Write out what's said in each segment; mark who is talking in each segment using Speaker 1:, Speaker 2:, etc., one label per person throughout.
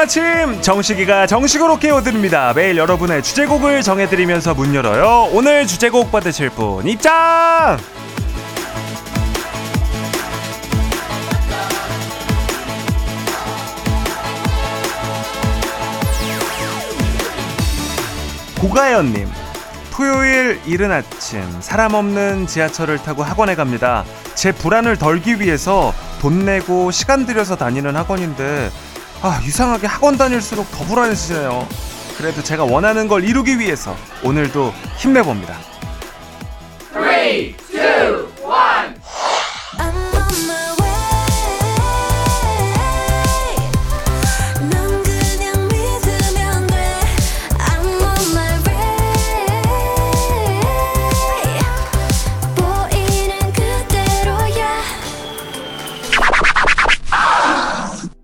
Speaker 1: 아침. 정식이가 정식으로 깨워드립니다. 매일 여러분의 주제곡을 정해드리면서 문 열어요. 오늘 주제곡 받으실 분 입장! 고가연님 토요일 이른 아침 사람 없는 지하철을 타고 학원에 갑니다. 제 불안을 덜기 위해서 돈 내고 시간 들여서 다니는 학원인데 아 이상하게 학원 다닐수록 더 불안해지네요. 그래도 제가 원하는 걸 이루기 위해서 오늘도 힘내봅니다. 3, 2,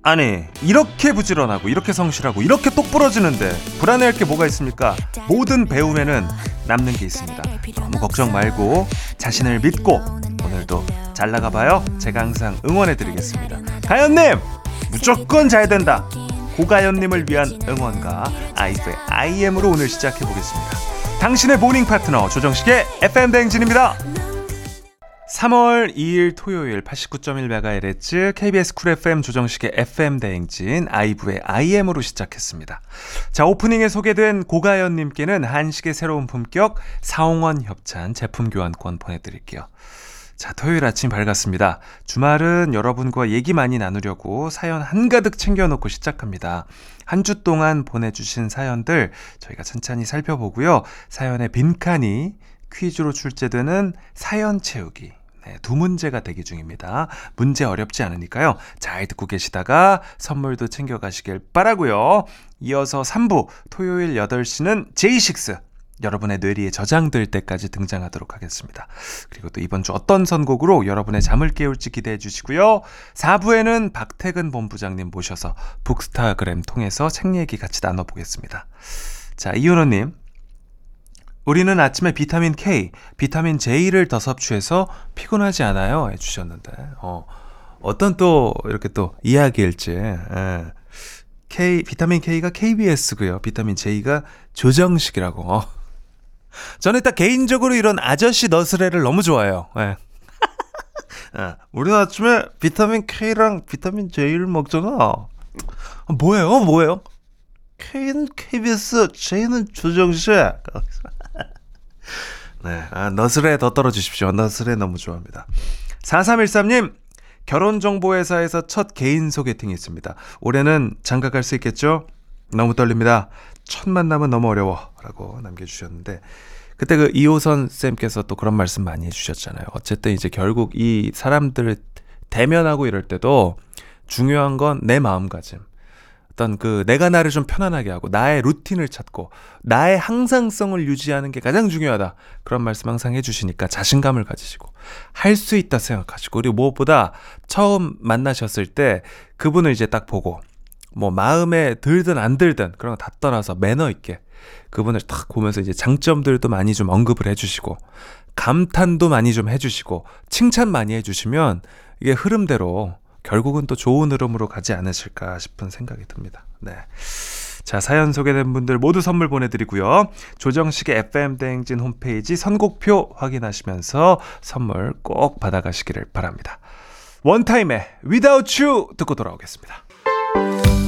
Speaker 1: 아니 이렇게 부지런하고 이렇게 성실하고 이렇게 똑부러지는데 불안해할 게 뭐가 있습니까? 모든 배움에는 남는 게 있습니다. 너무 걱정 말고 자신을 믿고 오늘도 잘 나가봐요. 제가 항상 응원해드리겠습니다. 가연님 무조건 잘 된다. 고가연님을 위한 응원과 아이브의 I AM으로 오늘 시작해보겠습니다. 당신의 모닝 파트너 조정식의 FM 대행진입니다. 3월 2일 토요일 89.1MHz KBS 쿨 FM 조정식의 FM 대행진 아이브의 IM으로 시작했습니다. 자, 오프닝에 소개된 고가연님께는 한식의 새로운 품격 사홍원 협찬 제품 교환권 보내드릴게요. 자, 토요일 아침 밝았습니다. 주말은 여러분과 얘기 많이 나누려고 사연 한가득 챙겨놓고 시작합니다. 한 주 동안 보내주신 사연들 저희가 천천히 살펴보고요. 사연의 빈칸이 퀴즈로 출제되는 사연 채우기. 네, 두 문제가 대기 중입니다. 문제 어렵지 않으니까요. 잘 듣고 계시다가 선물도 챙겨가시길 바라고요. 이어서 3부 토요일 8시는 제이식스 여러분의 뇌리에 저장될 때까지 등장하도록 하겠습니다. 그리고 또 이번 주 어떤 선곡으로 여러분의 잠을 깨울지 기대해 주시고요. 4부에는 박태근 본부장님 모셔서 북스타그램 통해서 책 얘기 같이 나눠보겠습니다. 자, 이윤호님. 우리는 아침에 비타민 K, 비타민 J를 더 섭취해서 피곤하지 않아요. 해주셨는데, 어, 어떤 또, 이렇게 또 이야기일지, 예. K, 비타민 K가 KBS고요. 비타민 J가 조정식이라고. 어. 저는 일단 개인적으로 이런 아저씨 너스레를 너무 좋아해요. 예. 예. 우리는 아침에 비타민 K랑 비타민 J를 먹잖아. 뭐예요? 뭐예요? K는 KBS, J는 조정식. 네, 아, 너스레 더 떨어주십시오. 너스레 너무 좋아합니다. 4313님, 결혼정보회사에서 첫 개인 소개팅이 있습니다. 올해는 장가 갈 수 있겠죠? 너무 떨립니다. 첫 만남은 너무 어려워. 라고 남겨주셨는데, 그때 그 이호선 쌤께서 또 그런 말씀 많이 해주셨잖아요. 어쨌든 이제 결국 이 사람들을 대면하고 이럴 때도 중요한 건 내 마음가짐. 어떤 그 내가 나를 좀 편안하게 하고 나의 루틴을 찾고 나의 항상성을 유지하는 게 가장 중요하다. 그런 말씀 항상 해주시니까 자신감을 가지시고 할 수 있다 생각하시고 그리고 무엇보다 처음 만나셨을 때 그분을 이제 딱 보고 뭐 마음에 들든 안 들든 그런 거 다 떠나서 매너 있게 그분을 딱 보면서 이제 장점들도 많이 좀 언급을 해주시고 감탄도 많이 좀 해주시고 칭찬 많이 해주시면 이게 흐름대로 결국은 또 좋은 흐름으로 가지 않으실까 싶은 생각이 듭니다. 네. 자, 사연 소개된 분들 모두 선물 보내드리고요. 조정식의 FM대행진 홈페이지 선곡표 확인하시면서 선물 꼭 받아가시기를 바랍니다. 원타임의 Without You 듣고 돌아오겠습니다.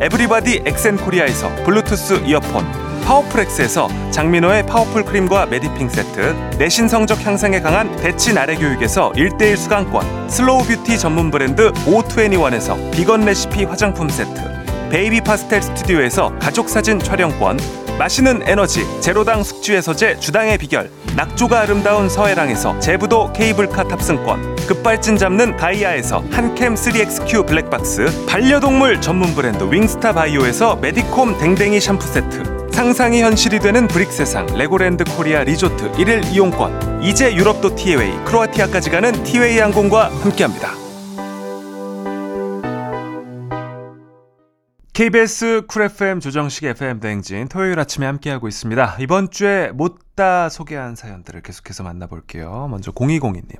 Speaker 1: 에브리바디 엑센코리아에서 블루투스 이어폰 파워풀엑스에서 장민호의 파워풀 크림과 메디핑 세트 내신 성적 향상에 강한 대치 나래 교육에서 1대1 수강권 슬로우 뷰티 전문 브랜드 O2NE1에서 비건 레시피 화장품 세트 베이비 파스텔 스튜디오에서 가족 사진 촬영권 마시는 에너지 제로당 숙취 해소제 주당의 비결 낙조가 아름다운 서해랑에서 제부도 케이블카 탑승권 급발진 잡는 가이아에서 한캠 3XQ 블랙박스 반려동물 전문 브랜드 윙스타 바이오에서 메디콤 댕댕이 샴푸 세트 상상이 현실이 되는 브릭 세상 레고랜드 코리아 리조트 1일 이용권 이제 유럽도 티웨이 크로아티아까지 가는 티웨이 항공과 함께합니다. KBS 쿨 FM 조정식 FM 대행진 토요일 아침에 함께하고 있습니다. 이번 주에 못다 소개한 사연들을 계속해서 만나볼게요. 먼저 0202님.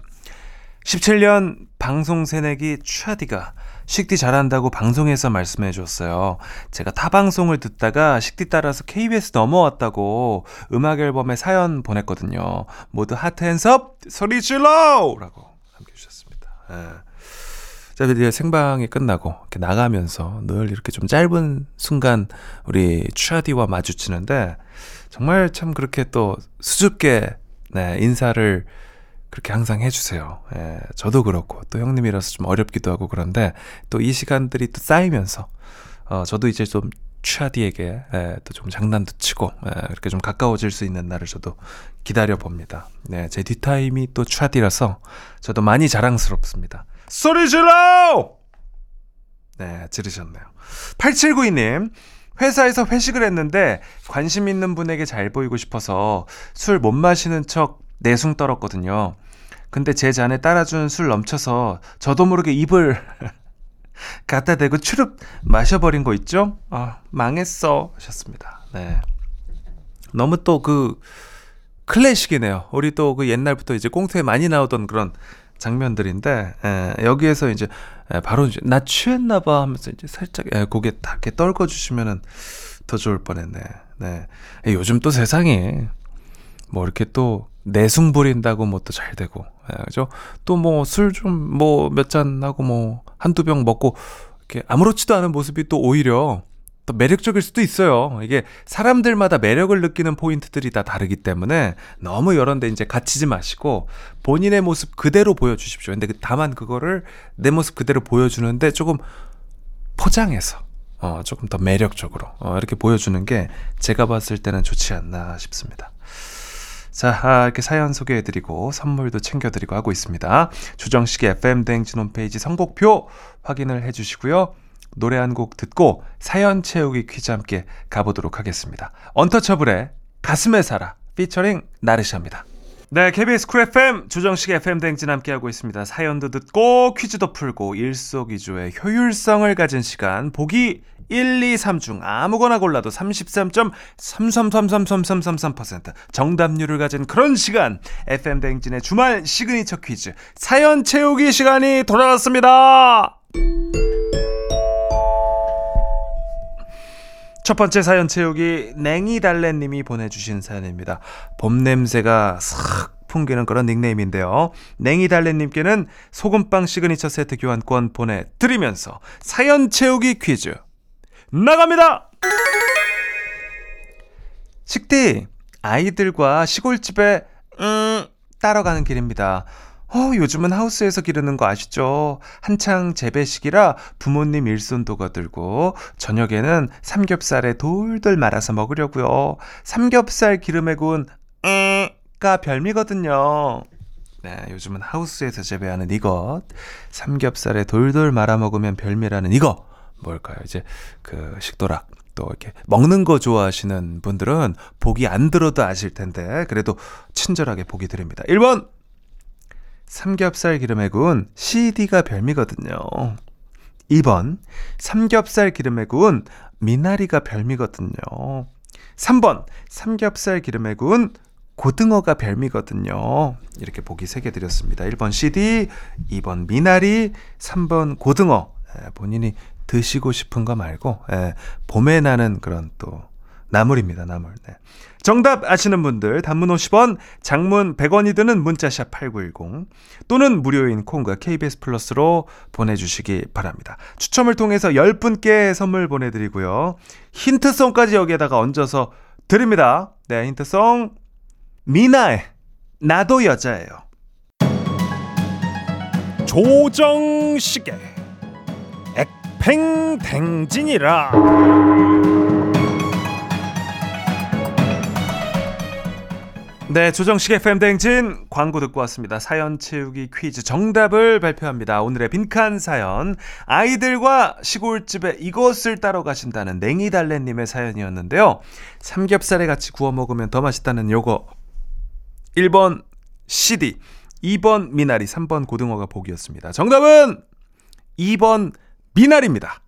Speaker 1: 17년 방송 새내기 추아디가 식디 잘한다고 방송에서 말씀해 줬어요. 제가 타 방송을 듣다가 식디 따라서 KBS 넘어왔다고 음악 앨범에 사연 보냈거든요. 모두 put hands up 소리 질러! 라고 남겨주셨습니다. 예. 자, 이제 생방이 끝나고 이렇게 나가면서 늘 이렇게 좀 짧은 순간 우리 추아디와 마주치는데 정말 참 그렇게 또 수줍게 네, 인사를 그렇게 항상 해주세요. 예, 저도 그렇고 또 형님이라서 좀 어렵기도 하고 그런데 또 이 시간들이 또 쌓이면서 어, 저도 이제 좀 추아디에게 예, 또좀 장난도 치고 예, 이렇게 좀 가까워질 수 있는 날을 저도 기다려 봅니다. 네, 제 뒷타임이 또 추아디라서 저도 많이 자랑스럽습니다. 소리 질러! 네, 지르셨네요. 8792님, 회사에서 회식을 했는데 관심 있는 분에게 잘 보이고 싶어서 술 못 마시는 척 내숭 떨었거든요. 근데 제 잔에 따라준 술 넘쳐서 저도 모르게 입을 갖다 대고 추릅 마셔버린 거 있죠? 아, 망했어. 하셨습니다. 네. 너무 또 그 클래식이네요. 우리 또 그 옛날부터 이제 꽁트에 많이 나오던 그런 장면들인데 에, 예, 여기에서 이제 에, 예, 바로 이제 나 취했나봐 하면서 이제 살짝 에, 예, 고개 딱 이렇게 떨궈 주시면은 더 좋을 뻔했네. 네. 에, 요즘 또 세상에 뭐 이렇게 또 내숭 부린다고 뭐 또 잘 되고 에, 그죠? 또 뭐 술 좀 뭐 몇 잔 하고 뭐 한두 병 먹고 이렇게 아무렇지도 않은 모습이 또 오히려 더 매력적일 수도 있어요. 이게 사람들마다 매력을 느끼는 포인트들이 다 다르기 때문에 너무 여러 데 이제 갇히지 마시고 본인의 모습 그대로 보여주십시오. 근데 그 다만 그거를 내 모습 그대로 보여주는데 조금 포장해서 어, 조금 더 매력적으로 어, 이렇게 보여주는 게 제가 봤을 때는 좋지 않나 싶습니다. 자, 아, 이렇게 사연 소개해드리고 선물도 챙겨드리고 하고 있습니다. 조정식의 FM 대행진 홈페이지 선곡표 확인을 해주시고요. 노래 한 곡 듣고 사연 채우기 퀴즈 함께 가보도록 하겠습니다. 언터처블의 가슴에 살아 피처링 나르샤입니다. 네, KBS 쿨 FM 조정식 FM 댕진 함께하고 있습니다. 사연도 듣고 퀴즈도 풀고 일석이조의 효율성을 가진 시간 보기 1, 2, 3 중 아무거나 골라도 33.33333333% 정답률을 가진 그런 시간 FM 댕진의 주말 시그니처 퀴즈 사연 채우기 시간이 돌아왔습니다. 첫 번째 사연 채우기 냉이달래님이 보내주신 사연입니다. 봄 냄새가 싹 풍기는 그런 닉네임인데요. 냉이달래님께는 소금빵 시그니처 세트 교환권 보내드리면서 사연 채우기 퀴즈 나갑니다! 식디, 아이들과 시골집에 음, 따러 가는 길입니다. 어, 요즘은 하우스에서 기르는 거 아시죠? 한창 재배 시기라 부모님 일손 도와드리고 저녁에는 삼겹살에 돌돌 말아서 먹으려고요. 삼겹살 기름에 구운 가 별미거든요. 네, 요즘은 하우스에서 재배하는 이것 삼겹살에 돌돌 말아 먹으면 별미라는 이거 뭘까요? 이제 그 식도락 또 이렇게 먹는 거 좋아하시는 분들은 보기 안 들어도 아실 텐데 그래도 친절하게 보기 드립니다. 1번 삼겹살 기름에 구운 CD가 별미거든요. 2번, 삼겹살 기름에 구운 미나리가 별미거든요. 3번, 삼겹살 기름에 구운 고등어가 별미거든요. 이렇게 보기 3개 드렸습니다. 1번 CD, 2번 미나리, 3번 고등어. 본인이 드시고 싶은 거 말고, 봄에 나는 그런 또 나물입니다, 나물. 네. 정답 아시는 분들 단문 50원, 장문 100원이 드는 문자샵 8910 또는 무료인 콩과 KBS 플러스로 보내주시기 바랍니다. 추첨을 통해서 10분께 선물 보내드리고요. 힌트송까지 여기에다가 얹어서 드립니다. 네, 힌트송. 미나의 나도 여자예요.
Speaker 2: 조정식의 액팽댕진이라
Speaker 1: 네, 조정식 FM 댕진 광고 듣고 왔습니다. 사연 채우기 퀴즈 정답을 발표합니다. 오늘의 빈칸 사연. 아이들과 시골집에 이것을 따러 가신다는 냉이달래님의 사연이었는데요. 삼겹살에 같이 구워 먹으면 더 맛있다는 요거. 1번 CD, 2번 미나리, 3번 고등어가 복이었습니다. 정답은 2번 미나리입니다.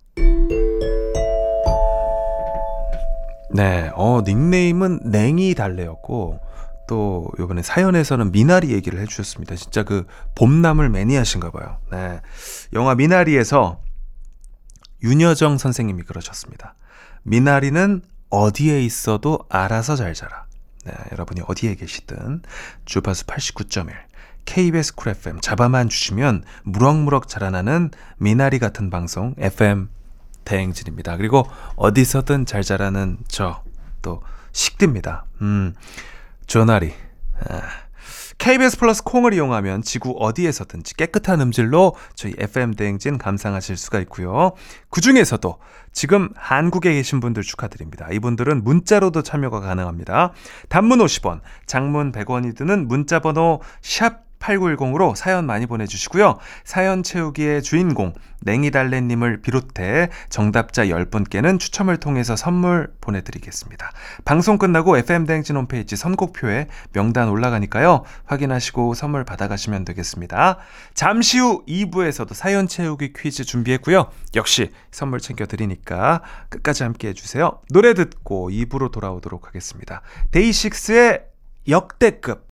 Speaker 1: 네, 어, 닉네임은 냉이달래였고, 또 요번에 사연에서는 미나리 얘기를 해주셨습니다. 진짜 그 봄나물 매니아신가 봐요. 네. 영화 미나리에서 윤여정 선생님이 그러셨습니다. 미나리는 어디에 있어도 알아서 잘 자라. 네, 여러분이 어디에 계시든 주파수 89.1 KBS 쿨 FM 잡아만 주시면 무럭무럭 자라나는 미나리 같은 방송 FM 대행진입니다. 그리고 어디서든 잘 자라는 저 또 식디입니다. 음. 조나리. 아, KBS 플러스 콩을 이용하면 지구 어디에서든지 깨끗한 음질로 저희 FM 대행진 감상하실 수가 있고요. 그 중에서도 지금 한국에 계신 분들 축하드립니다. 이분들은 문자로도 참여가 가능합니다. 단문 50원, 장문 100원이 드는 문자 번호 샵 8910으로 사연 많이 보내주시고요. 사연 채우기의 주인공, 냉이달래님을 비롯해 정답자 10분께는 추첨을 통해서 선물 보내드리겠습니다. 방송 끝나고 FM대행진 홈페이지 선곡표에 명단 올라가니까요. 확인하시고 선물 받아가시면 되겠습니다. 잠시 후 2부에서도 사연 채우기 퀴즈 준비했고요. 역시 선물 챙겨드리니까 끝까지 함께 해주세요. 노래 듣고 2부로 돌아오도록 하겠습니다. 데이식스의 역대급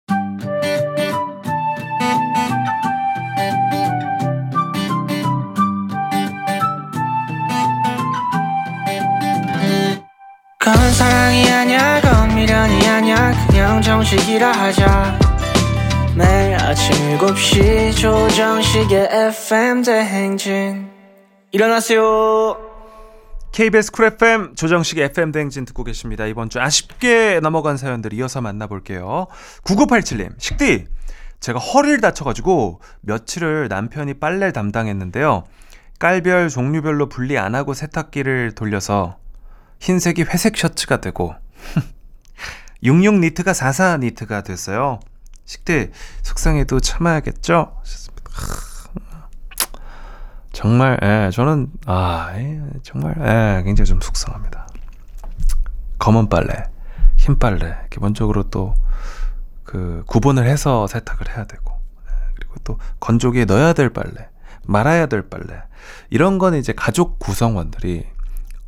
Speaker 3: 그냥 정식이라 하자 매일 아침 7시 조정식의 FM 대행진 일어나세요
Speaker 1: KBS 쿨 FM 조정식의 FM 대행진 듣고 계십니다. 이번 주 아쉽게 넘어간 사연들 이어서 만나볼게요. 9987님, 식디! 제가 허리를 다쳐가지고 며칠을 남편이 빨래를 담당했는데요. 깔별 종류별로 분리 안 하고 세탁기를 돌려서 흰색이 회색 셔츠가 되고 66 니트가 44 니트가 됐어요. 식대 속상해도 참아야겠죠? 정말 예, 저는 아 예, 정말 예, 굉장히 좀 속상합니다. 검은 빨래, 흰 빨래 기본적으로 또 그 구분을 해서 세탁을 해야 되고 예, 그리고 또 건조기에 넣어야 될 빨래, 말아야 될 빨래 이런 건 이제 가족 구성원들이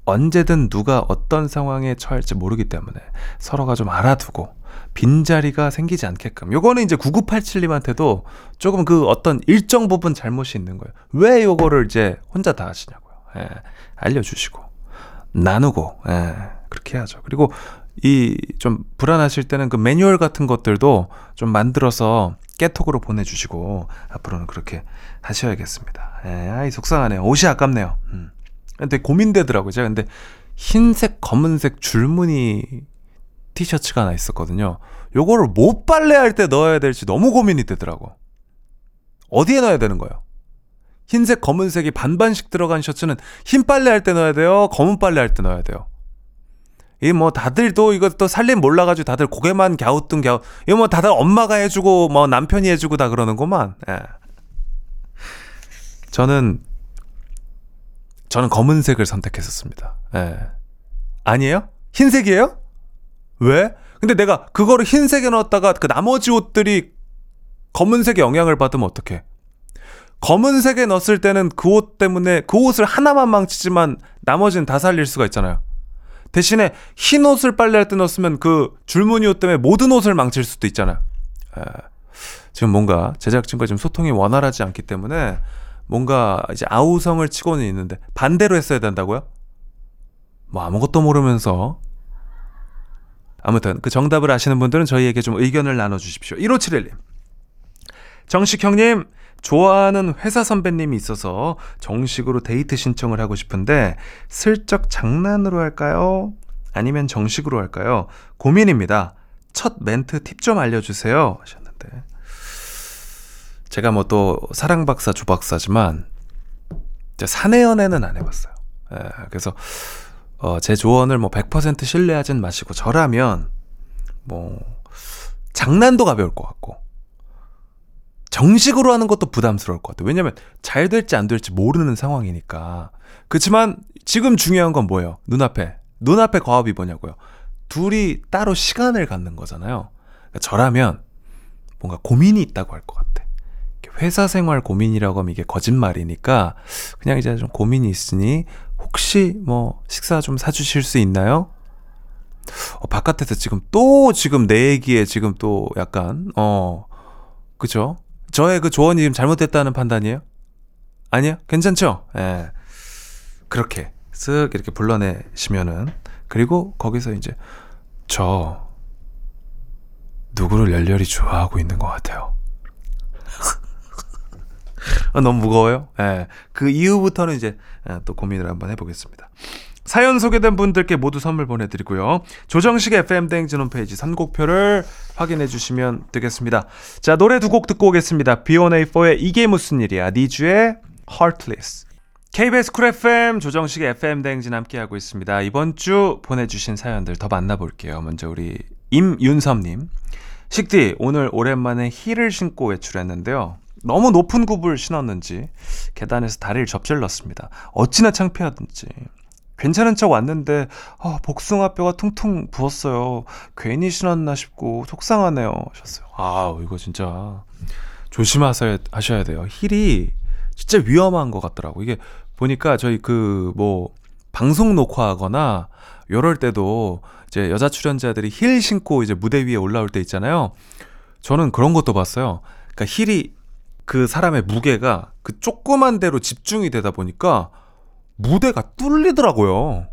Speaker 1: 언제든 누가 어떤 상황에 처할지 모르기 때문에 서로가 좀 알아두고 빈자리가 생기지 않게끔. 요거는 이제 9987님한테도 조금 그 어떤 일정 부분 잘못이 있는 거예요. 왜 요거를 이제 혼자 다 하시냐고요. 예, 알려주시고, 나누고, 예, 그렇게 해야죠. 그리고 이 좀 불안하실 때는 그 매뉴얼 같은 것들도 좀 만들어서 깨톡으로 보내주시고, 앞으로는 그렇게 하셔야겠습니다. 예, 아이, 속상하네요. 옷이 아깝네요. 음. 근데 고민되더라고요. 제가 근데 흰색, 검은색 줄무늬 티셔츠가 하나 있었거든요. 요거를 못 빨래할 때 넣어야 될지 너무 고민이 되더라고. 어디에 넣어야 되는 거예요? 흰색, 검은색이 반반씩 들어간 셔츠는 흰 빨래할 때 넣어야 돼요? 검은 빨래할 때 넣어야 돼요? 이 뭐 다들 또또 살림 몰라가지고 다들 고개만 갸우뚱 갸우 이거 뭐 다들 엄마가 해주고 뭐 남편이 해주고 다 그러는구만. 예. 저는 저는 검은색을 선택했었습니다. 예. 아니에요? 흰색이에요? 왜? 근데 내가 그거를 흰색에 넣었다가 그 나머지 옷들이 검은색의 영향을 받으면 어떡해? 검은색에 넣었을 때는 그 옷 때문에 그 옷을 하나만 망치지만 나머지는 다 살릴 수가 있잖아요. 대신에 흰 옷을 빨래할 때 넣었으면 그 줄무늬 옷 때문에 모든 옷을 망칠 수도 있잖아요. 에, 지금 뭔가 제작진과 지금 소통이 원활하지 않기 때문에 뭔가 이제 아우성을 치고는 있는데 반대로 했어야 된다고요? 뭐 아무것도 모르면서 아무튼 그 정답을 아시는 분들은 저희에게 좀 의견을 나눠주십시오. 1571님. 정식 형님, 좋아하는 회사 선배님이 있어서 정식으로 데이트 신청을 하고 싶은데 슬쩍 장난으로 할까요? 아니면 정식으로 할까요? 고민입니다. 첫 멘트 팁 좀 알려주세요. 하셨는데. 제가 뭐 또 사랑박사 조박사지만, 사내 연애는 안 해봤어요. 예, 그래서, 어, 제 조언을 뭐 100% 신뢰하진 마시고, 저라면, 뭐, 장난도 가벼울 것 같고, 정식으로 하는 것도 부담스러울 것 같아요. 왜냐면 잘 될지 안 될지 모르는 상황이니까. 그렇지만 지금 중요한 건 뭐예요? 눈앞에. 눈앞에 과업이 뭐냐고요? 둘이 따로 시간을 갖는 거잖아요. 그러니까 저라면 뭔가 고민이 있다고 할 것 같아. 회사 생활 고민이라고 하면 이게 거짓말이니까 그냥 이제 좀 고민이 있으니 혹시 뭐 식사 좀 사주실 수 있나요? 어, 바깥에서 지금 또 지금 내 얘기에 지금 또 약간 어 그죠? 저의 그 조언이 지금 잘못됐다는 판단이에요? 아니요? 괜찮죠? 예. 그렇게 쓱 이렇게 불러내시면은 그리고 거기서 이제 저 누구를 열렬히 좋아하고 있는 것 같아요. 아, 너무 무거워요? 예. 그 이후부터는 이제 예, 또 고민을 한번 해보겠습니다. 사연 소개된 분들께 모두 선물 보내드리고요. 조정식 FM 대행진 홈페이지 선곡표를 확인해 주시면 되겠습니다. 자, 노래 두 곡 듣고 오겠습니다. B1A4의 이게 무슨 일이야. 니주의 Heartless. KBS 쿨 FM 조정식의 FM 대행진 함께하고 있습니다. 이번 주 보내주신 사연들 더 만나볼게요. 먼저 우리 임윤섭님. 식디, 오늘 오랜만에 힐을 신고 외출했는데요. 너무 높은 굽을 신었는지 계단에서 다리를 접질렀습니다. 어찌나 창피하든지. 괜찮은 척 왔는데 아, 복숭아뼈가 퉁퉁 부었어요. 괜히 신었나 싶고 속상하네요. 하셨어요. 아, 이거 진짜 조심하셔야 하셔야 돼요. 힐이 진짜 위험한 것 같더라고. 이게 보니까 저희 그 뭐 방송 녹화하거나 요럴 때도 이제 여자 출연자들이 힐 신고 이제 무대 위에 올라올 때 있잖아요. 저는 그런 것도 봤어요. 그러니까 힐이 그 사람의 무게가 그 조그만 데로 집중이 되다 보니까 무대가 뚫리더라고요.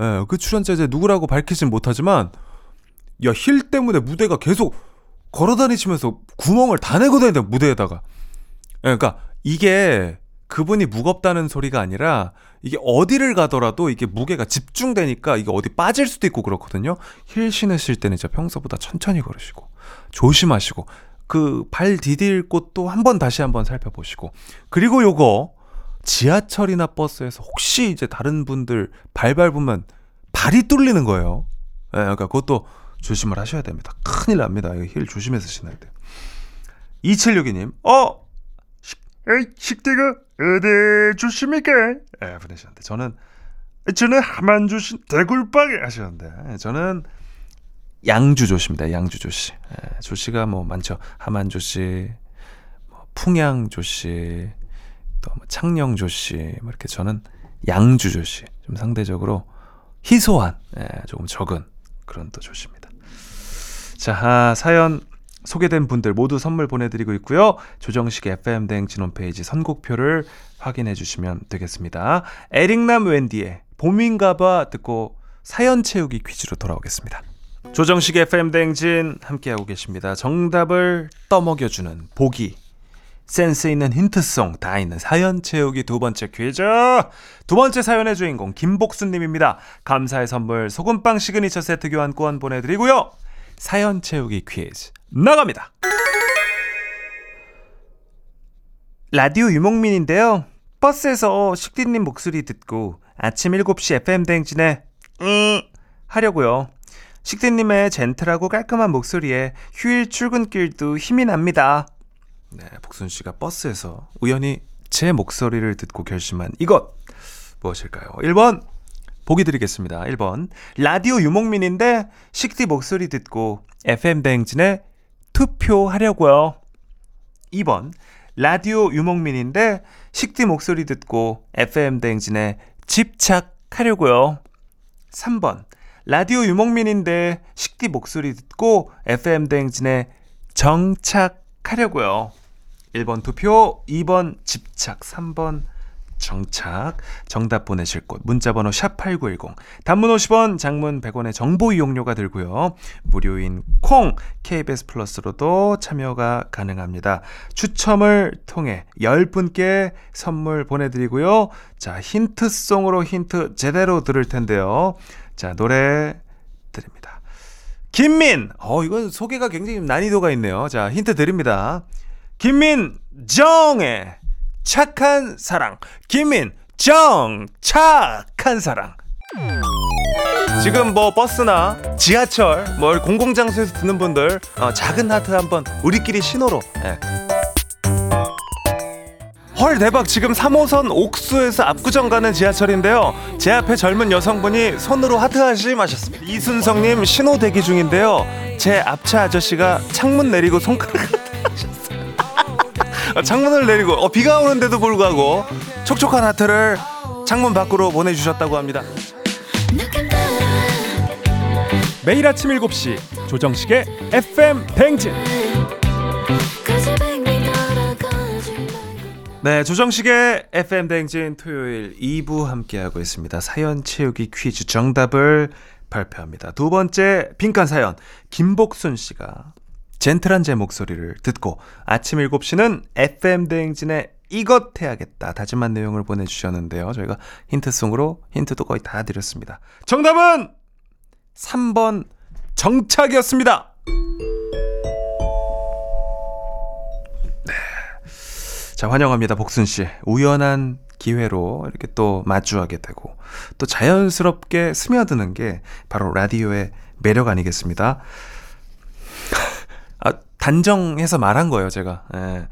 Speaker 1: 예, 그 출연자 이제 누구라고 밝히진 못하지만 야, 힐 때문에 무대가 계속 걸어 다니시면서 구멍을 다 내고 다니다 무대에다가. 예, 그러니까 이게 그분이 무겁다는 소리가 아니라 이게 어디를 가더라도 이게 무게가 집중되니까 이게 어디 빠질 수도 있고 그렇거든요. 힐 신으실 때는 진짜 평소보다 천천히 걸으시고 조심하시고 그 발 디딜 곳도 한 번 다시 한번 살펴보시고 그리고 요거 지하철이나 버스에서 혹시 이제 다른 분들 발 밟으면 발이 뚫리는 거예요. 예, 그러니까 그것도 조심을 하셔야 됩니다. 큰일 납니다. 이거 힐 조심해서 신어야 돼요. 2762님, 어?
Speaker 2: 식대가 어디 주십니까?
Speaker 1: 예, 보내셨는데 저는
Speaker 2: 저는 하만 주신 대굴빵에 하셨는데
Speaker 1: 예, 저는 양주 조씨입니다. 양주 조씨. 예, 조씨가 뭐 많죠. 하만 조씨, 뭐 풍양 조씨, 또 뭐 창녕 조씨, 뭐 이렇게 저는 양주 조씨. 좀 상대적으로 희소한, 예, 조금 적은 그런 또 조씨입니다. 자, 아, 사연 소개된 분들 모두 선물 보내드리고 있고요. 조정식 FM 대행진 홈페이지 선곡표를 확인해 주시면 되겠습니다. 에릭남 웬디의 봄인가봐 듣고 사연 채우기 퀴즈로 돌아오겠습니다. 조정식 FM 대행진 함께하고 계십니다. 정답을 떠먹여주는 보기. 센스 있는 힌트송 다 있는 사연 채우기 두 번째 퀴즈. 두 번째 사연의 주인공 김복순님입니다. 감사의 선물 소금빵 시그니처 세트 교환권 보내드리고요. 사연 채우기 퀴즈 나갑니다. 라디오 유목민인데요. 버스에서 식디님 목소리 듣고 아침 7시 FM 댕진에 음 하려고요. 식디님의 젠틀하고 깔끔한 목소리에 휴일 출근길도 힘이 납니다. 네, 복순 씨가 버스에서 우연히 제 목소리를 듣고 결심한 이것 무엇일까요? 1번 보기 드리겠습니다. 1번 라디오 유목민인데 식디 목소리 듣고 FM 대행진에 투표하려고요. 2번 라디오 유목민인데 식디 목소리 듣고 FM 대행진에 집착하려고요. 3번 라디오 유목민인데 식디 목소리 듣고 FM 대행진에 정착하려고요. 1번 투표, 2번 집착, 3번 정착. 정답 보내실 곳 문자 번호 샵8910 단문 50원, 장문 100원의 정보 이용료가 들고요. 무료인 콩 KBS 플러스로도 참여가 가능합니다. 추첨을 통해 10분께 선물 보내드리고요. 자 힌트송으로 힌트 제대로 들을 텐데요. 자, 노래 드립니다. 김민! 어, 이건 소개가 굉장히 난이도가 있네요. 자, 힌트 드립니다. 김민 정의 착한 사랑. 김민 정 착한 사랑. 지금 뭐 버스나 지하철, 뭐 공공장소에서 듣는 분들 어, 작은 하트 한번 우리끼리 신호로. 예. 헐 대박 지금 3호선 옥수에서 압구정 가는 지하철인데요 제 앞에 젊은 여성분이 손으로 하트 하심하셨습니다 이순성님 신호 대기 중인데요 제 앞차 아저씨가 창문 내리고 손가락 어, 창문을 내리고 어, 비가 오는데도 불구하고 촉촉한 하트를 창문 밖으로 보내주셨다고 합니다
Speaker 4: 매일 아침 7시 조정식의 FM 뱅진
Speaker 1: 네, 조정식의 FM 대행진 토요일 2부 함께하고 있습니다. 사연 채우기 퀴즈 정답을 발표합니다. 두 번째 빈칸 사연 김복순 씨가 젠틀한 제 목소리를 듣고 아침 7시는 FM 대행진에 이것 해야겠다 다짐한 내용을 보내주셨는데요. 저희가 힌트송으로 힌트도 거의 다 드렸습니다. 정답은 3번 정착이었습니다. 자, 환영합니다. 복순 씨. 우연한 기회로 이렇게 또 마주하게 되고 또 자연스럽게 스며드는 게 바로 라디오의 매력 아니겠습니다. 아, 단정해서 말한 거예요, 제가. 예.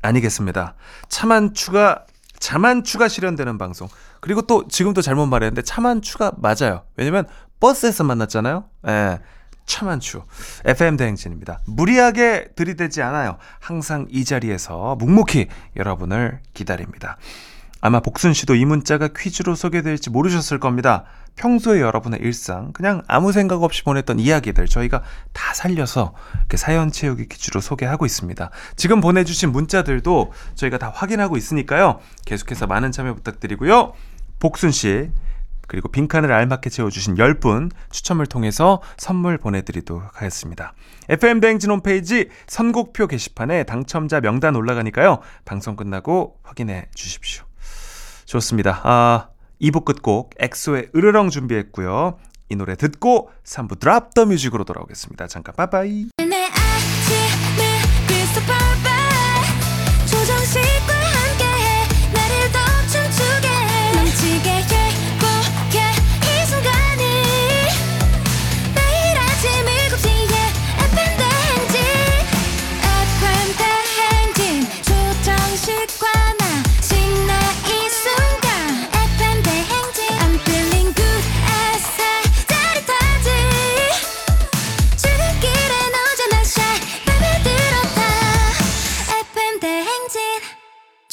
Speaker 1: 아니겠습니다. 차만추가 자만추가 실현되는 방송. 그리고 또 지금도 잘못 말했는데 차만추가 맞아요. 왜냐면 버스에서 만났잖아요. 예. 차만추 FM 대행진입니다. 무리하게 들이대지 않아요. 항상 이 자리에서 묵묵히 여러분을 기다립니다. 아마 복순 씨도 이 문자가 퀴즈로 소개될지 모르셨을 겁니다. 평소에 여러분의 일상, 그냥 아무 생각 없이 보냈던 이야기들 저희가 다 살려서 이렇게 사연 채우기 퀴즈로 소개하고 있습니다. 지금 보내주신 문자들도 저희가 다 확인하고 있으니까요. 계속해서 많은 참여 부탁드리고요. 복순 씨, 그리고 빈칸을 알맞게 채워주신 10분 추첨을 통해서 선물 보내드리도록 하겠습니다. FM 대행진 홈페이지 선곡표 게시판에 당첨자 명단 올라가니까요. 방송 끝나고 확인해 주십시오. 좋습니다. 아, 2부 끝곡 엑소의 으르렁 준비했고요. 이 노래 듣고 3부 드랍 더 뮤직으로 돌아오겠습니다. 잠깐 빠이빠이.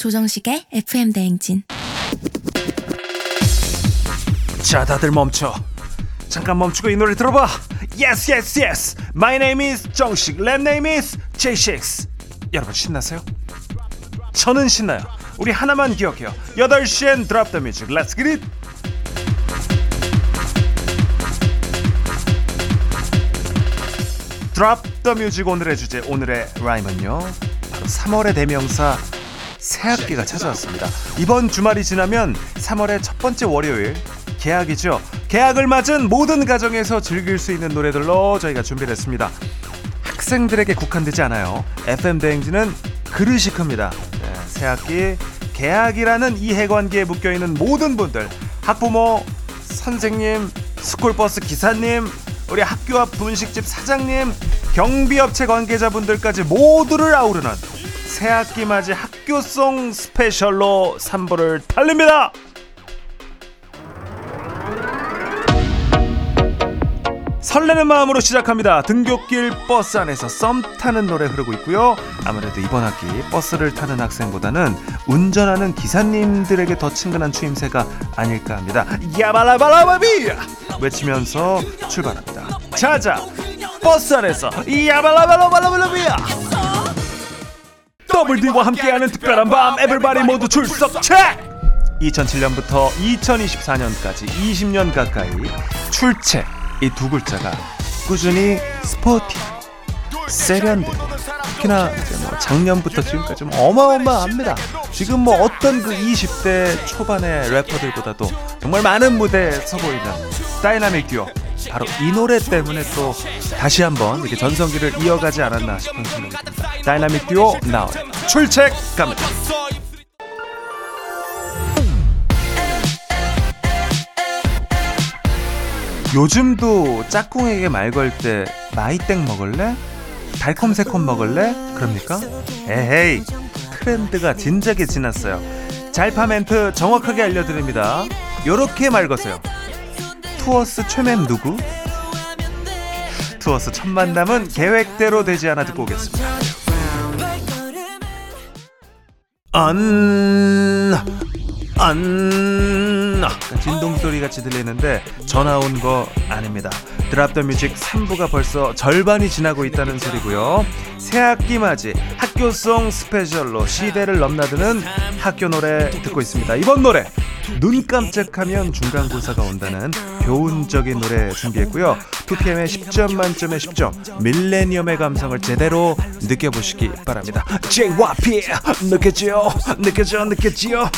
Speaker 5: 조정식의 FM 대행진
Speaker 1: 자, 다들 멈춰. 잠깐 멈추고 이 노래 들어봐. Yes, yes, yes. My name is 정식. Rap name is J6. 여러분 신나세요? 저는 신나요. 우리 하나만 기억해요. 8시엔 Drop the music. Let's get it. Drop the music 오늘의 주제 오늘의 라임은요. 바로 3월의 대명사 새학기가 찾아왔습니다. 이번 주말이 지나면 3월의 첫 번째 월요일 개학이죠. 개학을 맞은 모든 가정에서 즐길 수 있는 노래들로 저희가 준비를 했습니다. 학생들에게 국한되지 않아요. FM 대행진은 그릇이 큽니다. 네, 새학기 개학이라는 이해관계에 묶여있는 모든 분들 학부모, 선생님, 스쿨버스 기사님, 우리 학교 앞 분식집 사장님, 경비업체 관계자분들까지 모두를 아우르는 새학기 맞이 학교송 스페셜로 3부를 달립니다. 설레는 마음으로 시작합니다. 등굣길 버스 안에서 썸 타는 노래 흐르고 있고요. 아무래도 이번 학기 버스를 타는 학생보다는 운전하는 기사님들에게 더 친근한 추임새가 아닐까 합니다. 야발라발라바비 외치면서 출발합니다. 자자 버스 안에서 야발라발라발라비야 WD와 함께하는 특별한 밤 에블바리 모두 출석 체크 2007년부터 2024년까지 20년 가까이 출첵 이 두 글자가 꾸준히 스포티하고 세련돼. 특히나 이제 뭐 작년부터 지금까지 뭐 어마어마합니다. 지금 뭐 어떤 그 20대 초반의 래퍼들보다도 정말 많은 무대에 서고 있는 다이나믹 듀오. 바로 이 노래 때문에 또 다시 한번 이렇게 전성기를 이어가지 않았나 싶은 생각이 듭니다. 다이나믹 듀오 나온 출첵 갑니다. 요즘도 짝꿍에게 말 걸 때 마이땡 먹을래? 달콤새콤 먹을래? 그럽니까? 에헤이 트렌드가 진작에 지났어요 잘파 멘트 정확하게 알려드립니다 요렇게 말 거세요 투어스 최애 멤 누구? 투어스 첫 만남은 계획대로 되지 않아 듣고 오겠습니다 안... 안... 진동 소리 같이 들리는데 전화 온 거 아닙니다. Drop the music 3부가 벌써 절반이 지나고 있다는 소리고요. 새 학기 맞이 학교송 스페셜로 시대를 넘나드는 학교 노래 듣고 있습니다. 이번 노래 눈 깜짝하면 중간고사가 온다는 교훈적인 노래 준비했고요. 2PM의 10점 만점의 10점 밀레니엄의 감성을 제대로 느껴보시기 바랍니다. JYP 느껴지요 느껴져 느껴지요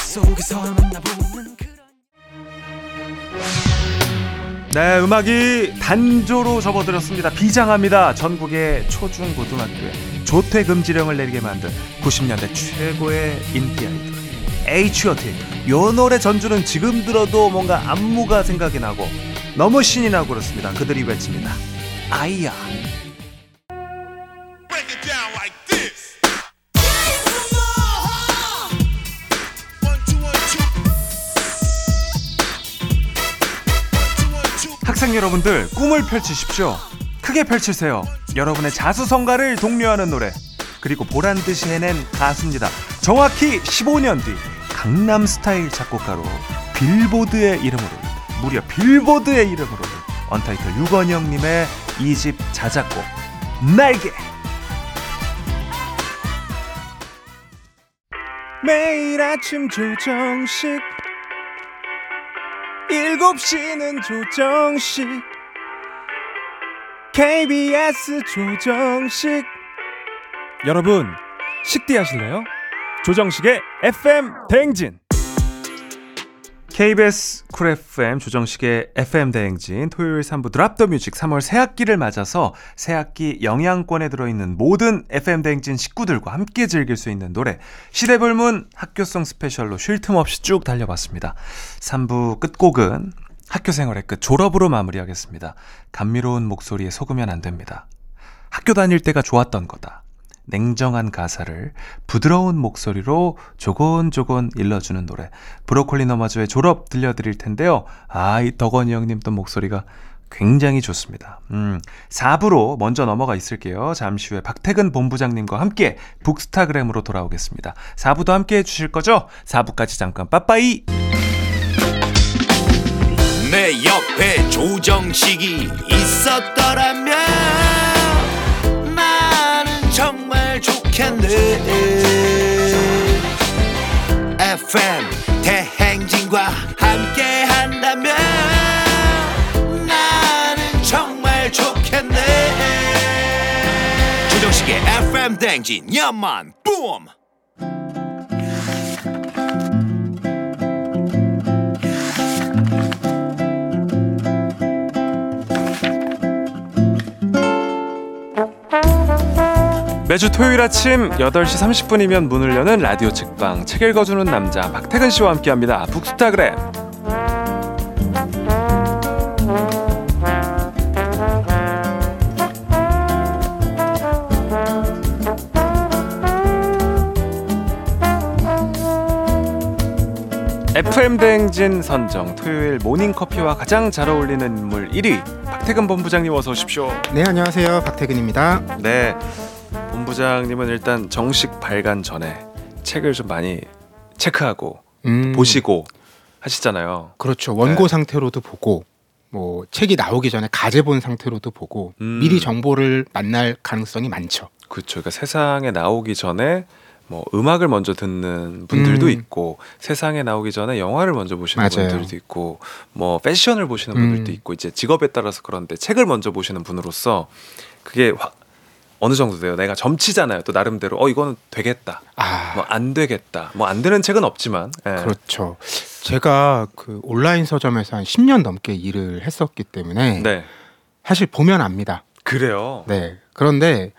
Speaker 1: 네, 음악이 단조로 접어들었습니다. 비장합니다. 전국의 초중 고등학교에 조퇴 금지령을 내리게 만든 90년대 최고의 인기 아이돌 H.O.T. 요 노래 전주는 지금 들어도 뭔가 안무가 생각이 나고 너무 신이 나고 그렇습니다. 그들이 외칩니다. 아이야. 학생 여러분들 꿈을 펼치십시오. 크게 펼치세요. 여러분의 자수성가를 독려하는 노래. 그리고 보란 듯이 해낸 가수입니다. 정확히 15년 뒤 강남 스타일 작곡가로 빌보드의 이름으로 무려 빌보드의 이름으로 언타이틀 유건영님의 2집 자작곡 날개 매일 아침 조정식 7시는 조정식 KBS 조정식
Speaker 4: 여러분 식대 하실래요? 조정식의 FM 대행진
Speaker 1: KBS 쿨 FM 조정식의 FM 대행진 토요일 3부 Drop the music 3월 새학기를 맞아서 새학기 영향권에 들어있는 모든 FM 대행진 식구들과 함께 즐길 수 있는 노래 시대불문 학교송 스페셜로 쉴 틈 없이 쭉 달려봤습니다. 3부 끝곡은 학교 생활의 끝 졸업으로 마무리하겠습니다. 감미로운 목소리에 속으면 안 됩니다. 학교 다닐 때가 좋았던 거다. 냉정한 가사를 부드러운 목소리로 조곤조곤 일러주는 노래. 브로콜리 너마저의 졸업 들려드릴 텐데요. 아 이 덕원이 형님 또 목소리가 굉장히 좋습니다. 음 4부로 먼저 넘어가 있을게요. 잠시 후에 박태근 본부장님과 함께 북스타그램으로 돌아오겠습니다. 4부도 함께 해주실 거죠? 4부까지 잠깐 빠빠이!
Speaker 6: 내 옆에 조정식이 있었더라면 나는 정말 좋겠네. FM 대행진과 함께 한다면 나는 정말 좋겠네. 조정식의 FM 대행진 연만 뿜
Speaker 1: 매주 토요일 아침 8시 30분이면 문을 여는 라디오 책방 책 읽어주는 남자 박태근 씨와 함께합니다 북스타그램 FM 대행진 선정 토요일 모닝 커피와 가장 잘 어울리는 인물 1위 박태근 본부장님 어서 오십시오.
Speaker 7: 네 안녕하세요 박태근입니다.
Speaker 1: 네, 본부장님은 일단 정식 발간 전에 책을 좀 많이 체크하고
Speaker 7: 음,
Speaker 1: 보시고 하시잖아요.
Speaker 7: 그렇죠 원고
Speaker 1: 네.
Speaker 7: 상태로도 보고 뭐 책이 나오기 전에 가제본 상태로도 보고
Speaker 1: 음.
Speaker 7: 미리 정보를 만날 가능성이 많죠.
Speaker 1: 그렇죠. 그러니까 세상에 나오기 전에 뭐 음악을 먼저 듣는 분들도
Speaker 7: 음.
Speaker 1: 있고 세상에 나오기 전에 영화를 먼저 보시는
Speaker 7: 맞아요.
Speaker 1: 분들도 있고 뭐 패션을 보시는 분들도
Speaker 7: 음.
Speaker 1: 있고 이제 직업에 따라서 그런데 책을 먼저 보시는 분으로서 그게 화- 어느 정도 돼요? 내가 점치잖아요. 또 나름대로 어 이거는 되겠다.
Speaker 7: 아,
Speaker 1: 뭐안 되겠다. 뭐 안 되는 책은 없지만. 예.
Speaker 7: 그렇죠. 제가 그 온라인 서점에서 한 10년 넘게 일을 했었기 때문에
Speaker 1: 네.
Speaker 7: 사실 보면 압니다.
Speaker 1: 그래요.
Speaker 7: 네. 그런데